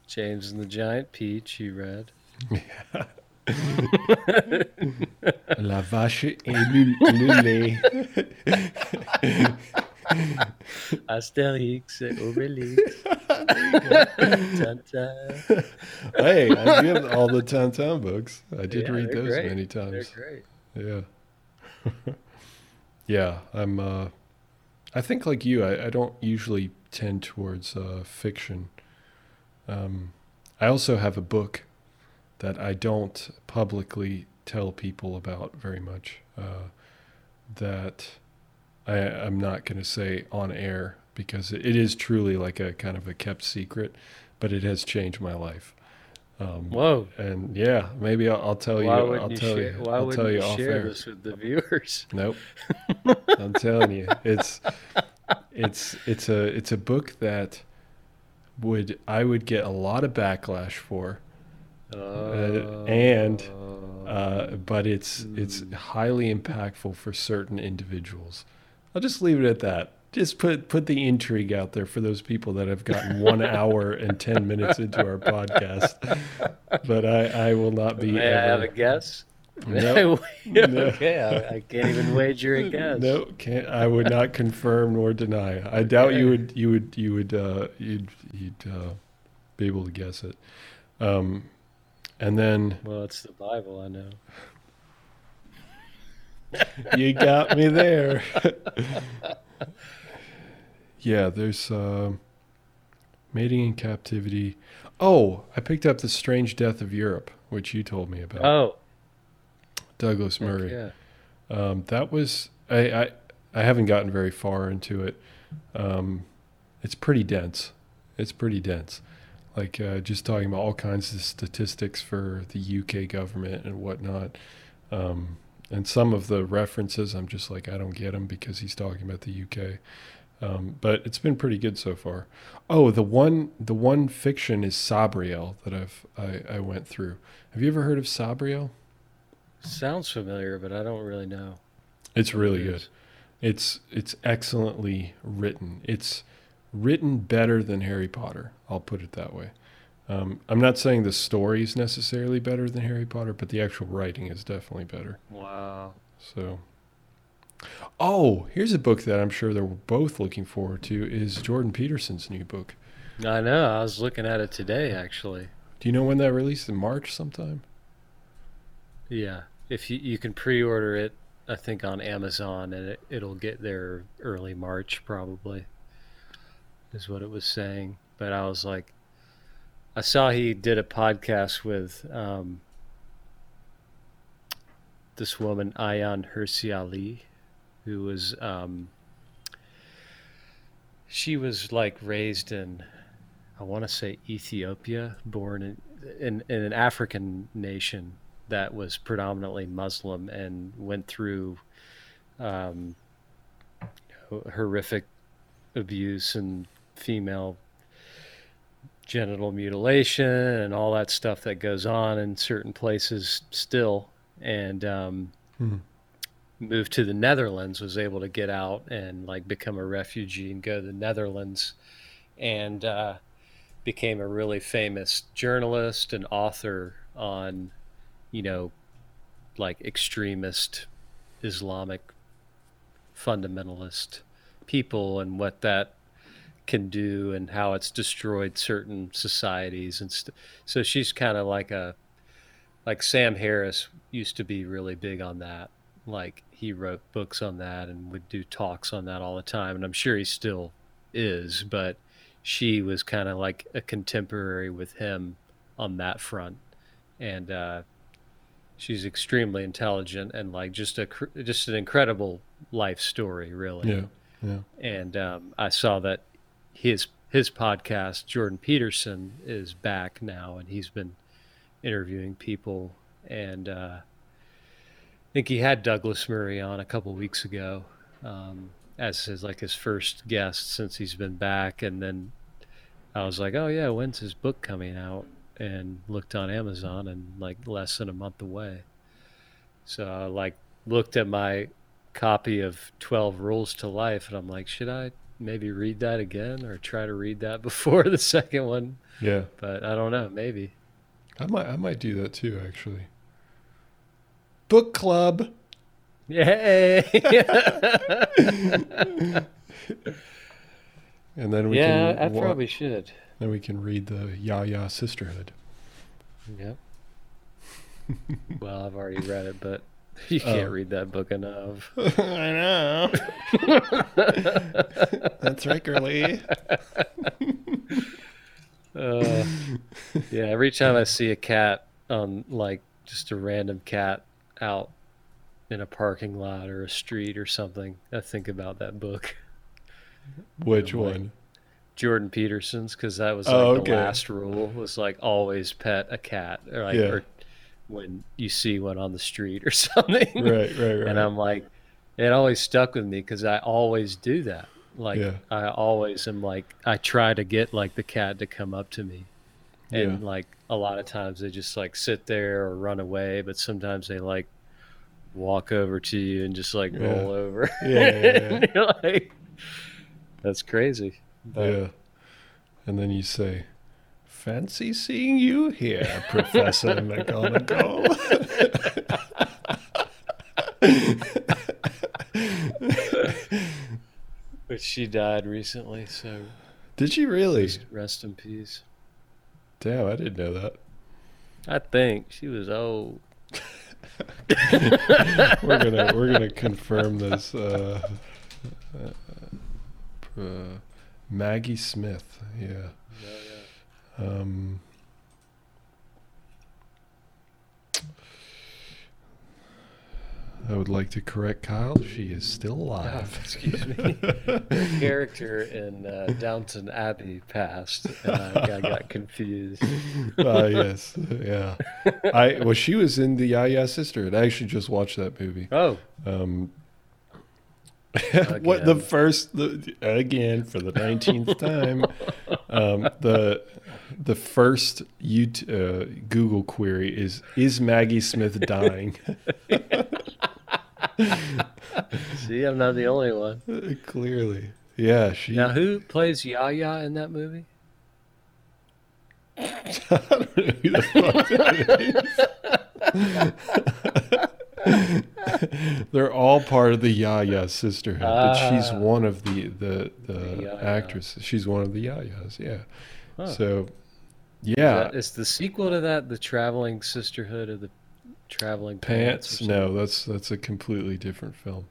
James and the Giant Peach. You read? Yeah. [LAUGHS] La vache et le, le lait. [LAUGHS] Astérix Obélix. [LAUGHS] Hey, I did all the Tintin books. I did Yeah, read those great. many times. Yeah. [LAUGHS] yeah, I'm uh I think like you, I, I don't usually tend towards uh fiction. Um I also have a book that I don't publicly tell people about very much. Uh that I I'm not gonna say on air because it, is truly like a kind of a kept secret, but it has changed my life. Um Whoa. and yeah, maybe I'll, I'll tell you. I'll you tell share? you. I'll tell you you off share air. this with the viewers? [LAUGHS] Nope. I'm telling you, it's it's it's a it's a book that would I would get a lot of backlash for, Uh, and, uh, but it's it's Hmm. highly impactful for certain individuals. I'll just leave it at that. Just put put the intrigue out there for those people that have gotten one [LAUGHS] hour and ten minutes into our podcast. But I I will not be. May I have a guess? Nope. [LAUGHS] No. okay, I, I can't even wager a guess. No, can't. I would not confirm nor deny. I doubt you would. You would. You would. Uh, you'd. You'd uh, be able to guess it. Um, and then Well, it's the Bible, I know. [LAUGHS] you got me there. [LAUGHS] yeah, there's uh, mating in captivity. Oh, I picked up the Strange Death of Europe, which you told me about. Oh, Douglas heck Murray. yeah. Um, that was I, I I haven't gotten very far into it. Um, it's pretty dense. It's pretty dense. Like uh, just talking about all kinds of statistics for the UK government and whatnot. Um, and some of the references, I'm just like I don't get them because he's talking about the UK. Um, but it's been pretty good so far. Oh, the one the one fiction is Sabriel that I've I, I went through. Have you ever heard of Sabriel? Sounds familiar, but I don't really know. It's really it good. It's it's excellently written. It's written better than Harry Potter. I'll put it that way. Um, I'm not saying the story is necessarily better than Harry Potter, but the actual writing is definitely better. Wow. So, oh, here's a book that I'm sure they're both looking forward to is Jordan Peterson's new book. I know. I was looking at it today, actually. Do you know when that released? In March sometime? Yeah. If you you can pre-order it, I think on Amazon, and it, it'll get there early March probably. Is what it was saying. But I was like, I saw he did a podcast with um, this woman Ayaan Hirsi Ali, who was um, she was like raised in I want to say Ethiopia, born in, in in an African nation that was predominantly Muslim and went through um, horrific abuse and female genital mutilation and all that stuff that goes on in certain places still and um, Mhm. moved to the Netherlands was able to get out and like become a refugee and go to the Netherlands and uh, became a really famous journalist and author on you know like extremist Islamic fundamentalist people and what that can do and how it's destroyed certain societies and st- so she's kind of like a like Sam Harris used to be really big on that like he wrote books on that and would do talks on that all the time and I'm sure he still is, but she was kind of like a contemporary with him on that front, and uh, she's extremely intelligent and like just a just an incredible life story, really. Yeah, yeah. And um, I saw that his his podcast, Jordan Peterson, is back now, and he's been interviewing people. And uh, I think he had Douglas Murray on a couple weeks ago um, as his like his first guest since he's been back. And then I was like, oh yeah, when's his book coming out? And looked on Amazon, and like less than a month away. So I like looked at my copy of Twelve Rules to Life, and I'm like, should I maybe read that again or try to read that [LAUGHS] before the second one. Yeah. But I don't know, maybe. I might I might do that too actually. Book club. Yay. [LAUGHS] and then we yeah, can I probably should. Then we can read the Ya-Ya Sisterhood. Yep. well, I've already read it, but [LAUGHS] You can't oh. read that book enough. [LAUGHS] I know. [LAUGHS] That's regularly. uh, yeah, every time I see a cat on like just a random cat out in a parking lot or a street or something, I think about that book. Which one? Jordan Peterson's because that was like oh, okay. the last rule was like always pet a cat or like yeah. or when you see one on the street or [LAUGHS] something. Right, right, right. And I'm like, it always stuck with me because I always do that. Like yeah. I always am like I try to get like the cat to come up to me. And yeah. like a lot of times they just like sit there or run away, but sometimes they like walk over to you and just like yeah. roll over. [LAUGHS] Yeah. yeah [LAUGHS] like, that's crazy. But, yeah. And then you say, Fancy seeing you here, Professor McGonagall. but she died recently, so. Did she really? Rest in peace. Damn, I didn't know that. I think she was old. [LAUGHS] we're gonna we're gonna confirm this. Uh, uh, uh, Maggie Smith, yeah. yeah, yeah. Um, I would like to correct Kyle. She is still alive. Oh, excuse me. [LAUGHS] Her character in uh, Downton Abbey passed, and I, I got confused. Ah, uh, yes, yeah. I well, she was in the Ya-Ya Sisterhood. I actually just watched that movie. Oh. Um, [LAUGHS] what the first the, again for the nineteenth time? [LAUGHS] Um, the the first YouTube, uh, Google query is Is Maggie Smith dying? [LAUGHS] [LAUGHS] See, I'm not the only one. Uh, clearly. Yeah, she. Now, who plays Ya-Ya in that movie? [LAUGHS] I don't know who the fuck that is. [LAUGHS] They're all part of the Ya-Ya sisterhood, but she's ah. one of the the, the, the actresses. She's one of the Ya-Yas, yeah. Huh. So yeah, is, the sequel to that the Traveling Sisterhood of the Traveling Pants? Pants no, that's that's a completely different film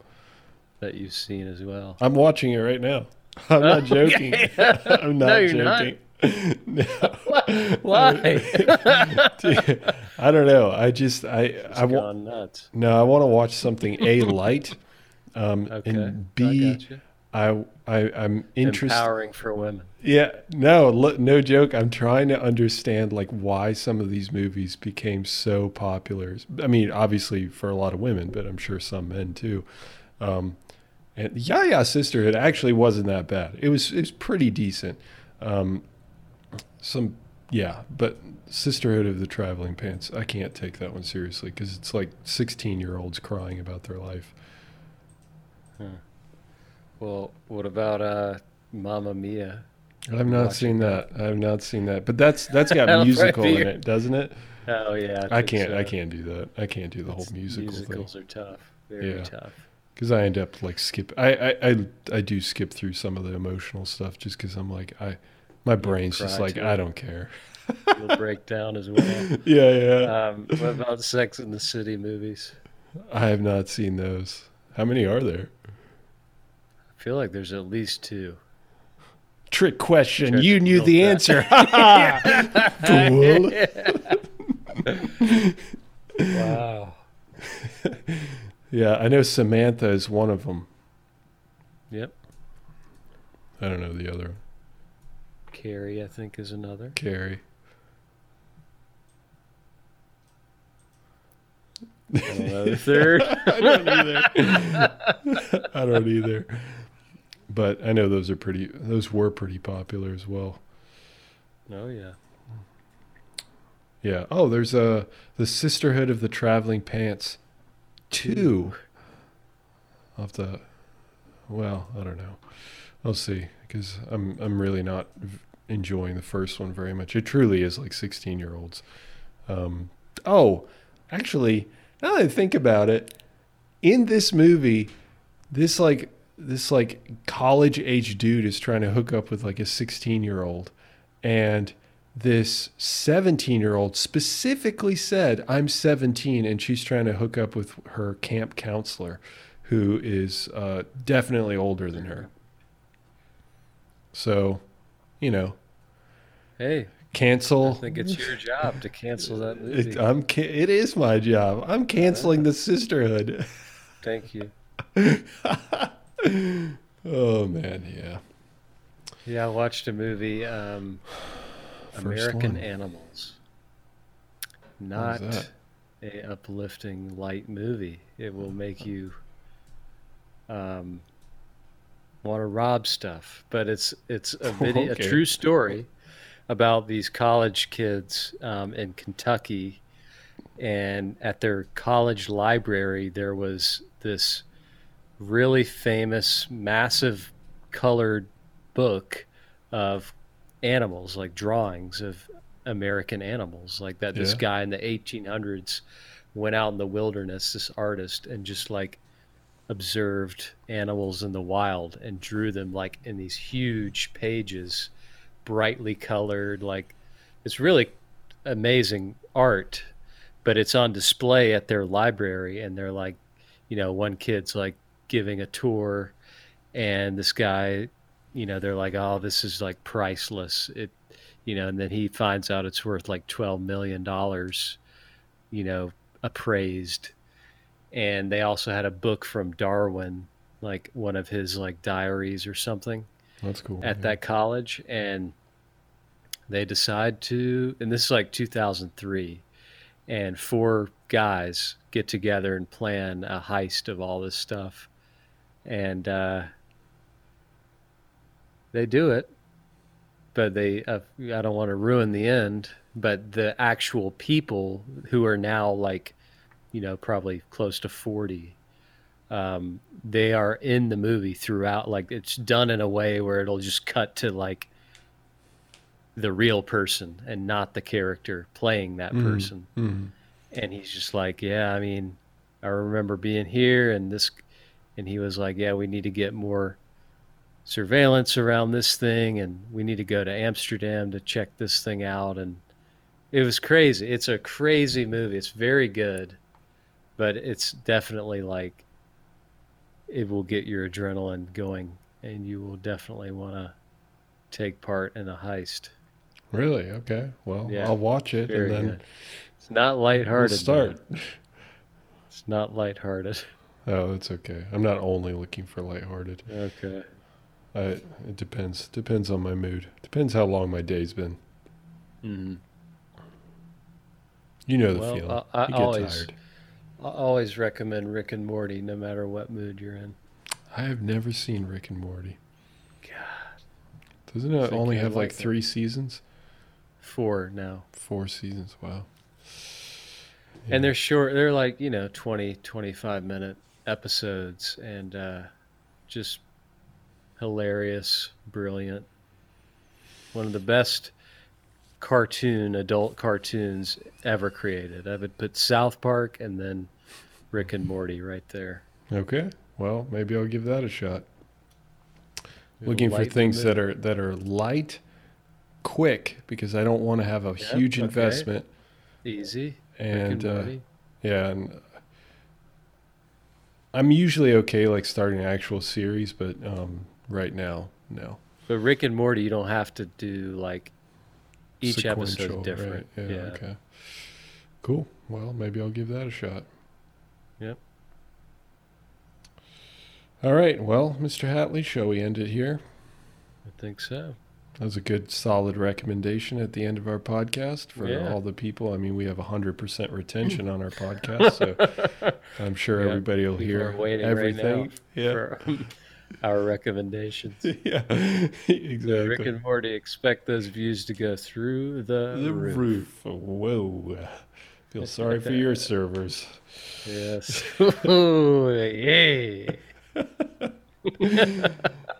that you've seen as well. I'm watching it right now. [LAUGHS] I'm not [LAUGHS] joking. I'm not no, joking. No. [LAUGHS] Why? Dude, [LAUGHS] I don't know. I just I it's I want nuts. No, I want to watch something a light, um, [LAUGHS] okay. and b I, I I'm interested. Empowering for women. Yeah, no, no joke. I'm trying to understand like why some of these movies became so popular. I mean, obviously for a lot of women, but I'm sure some men too. Um, and Ya-Ya Sisterhood actually wasn't that bad. It was it was pretty decent. Um, some yeah, but Sisterhood of the Traveling Pants, I can't take that one seriously because it's like 16 year olds crying about their life. Huh. Well, what about uh, Mamma Mia? I've not seen that. that. I've not seen that. But that's that's got [LAUGHS] musical in it, doesn't it? Oh yeah. I, I can't. So. I can't do that. I can't do the it's, whole musical musicals thing. are tough. Very yeah. tough. Because I end up like skip. I, I I I do skip through some of the emotional stuff just because I'm like I, my brain's just like. I don't care. You'll break down as well. [LAUGHS] Yeah, yeah. Um, what about Sex in the City movies? I have not seen those. How many are there? I feel like there's at least two. Trick question. You knew the that. answer. [LAUGHS] Fool. [LAUGHS] wow. Yeah, I know Samantha is one of them. Yep. I don't know the other. Carrie, I think, is another. Carrie. I don't know the third. [LAUGHS] I don't either. I don't either. But I know those are pretty. Those were pretty popular as well. Oh yeah. Yeah. Oh, there's a the Sisterhood of the Traveling Pants. Two. I'll have to. Well, I don't know. I'll see because I'm I'm really not enjoying the first one very much. It truly is like 16 year olds. Um, oh, actually, now that I think about it, in this movie, this like this like college age dude is trying to hook up with like a 16 year old, and this 17 year old specifically said, I'm 17, and she's trying to hook up with her camp counselor, who is uh, definitely older than her. So, you know, Hey, cancel. I think it's your job to cancel that movie. It, I'm ca- it is my job. I'm canceling the sisterhood. Thank you. [LAUGHS] oh man, yeah. Yeah, I watched a movie, um, [SIGHS] American one. Animals. Not a uplifting light movie. It will make you um, want to rob stuff. But it's it's a [LAUGHS] video, Okay. a true story about these college kids um, in Kentucky, and at their college library there was this really famous, massive, colored book of animals, like drawings of American animals, like that. This guy in the 1800s went out in the wilderness, this artist, and just like observed animals in the wild and drew them like in these huge pages, brightly colored. Like it's really amazing art, but it's on display at their library, and they're like, you know, one kid's like giving a tour, and this guy, you know, they're like, oh, this is like priceless. It, you know, and then he finds out it's worth like twelve million dollars, you know, appraised. And they also had a book from Darwin, like one of his like diaries or something That's cool. at yeah. that college and they decide to and this is like 2003 and four guys get together and plan a heist of all this stuff and uh, they do it but they uh, i don't want to ruin the end but the actual people who are now like you know probably close to 40 um, they are in the movie throughout like it's done in a way where it'll just cut to like the real person and not the character playing that Mhm. person. Mhm. and he's just like yeah i mean i remember being here and this and he was like yeah we need to get more surveillance around this thing and we need to go to amsterdam to check this thing out. And it was crazy. It's a crazy movie. It's very good but it's definitely like it will get your adrenaline going and you will definitely want to take part in a heist Really? Okay. Well, Yeah. I'll watch it and then good it's not we'll lighthearted start. man. it's not lighthearted [LAUGHS] Oh, that's okay. I'm not only looking for lighthearted. okay I, it depends. Depends on my mood. Depends how long my day's been. hmm You know the Well, feeling. I- I you get always- tired. I always recommend Rick and Morty, no matter what mood you're in. I have never seen Rick and Morty. God, Doesn't it only have like like three seasons? four now, Four seasons. Wow. and they're short. They're like you know 20, 25 minute episodes, and uh, just hilarious, brilliant. One of the best cartoon adult cartoons ever created. I would put South Park and then Rick and Morty right there. Okay. Well, maybe I'll give that a shot. It'll Looking for things that are that are light, quick, because I don't want to have a Yeah, huge okay. investment. easy. Rick And, and uh, yeah, and I'm usually okay like starting an actual series, but um, right now, no. But Rick and Morty, you don't have to do like each episode different. right? Yeah. Okay. Cool. Well, maybe I'll give that a shot. Yep. All right. Well, Mr. Hatley, shall we end it here? I think so. That was a good, solid recommendation at the end of our podcast for Yeah. all the people. I mean, we have 100% retention on our [LAUGHS] podcast, so I'm sure Yeah, everybody will people hear right everything. now yeah. For [LAUGHS] um, our recommendations. [LAUGHS] yeah. [LAUGHS] So exactly. Rick and Morty expect those views to go through the, the roof. roof. Whoa. Feel sorry for your servers. Yes. Ooh, [LAUGHS] yay. All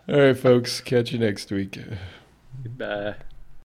right, folks. Catch you next week. Goodbye.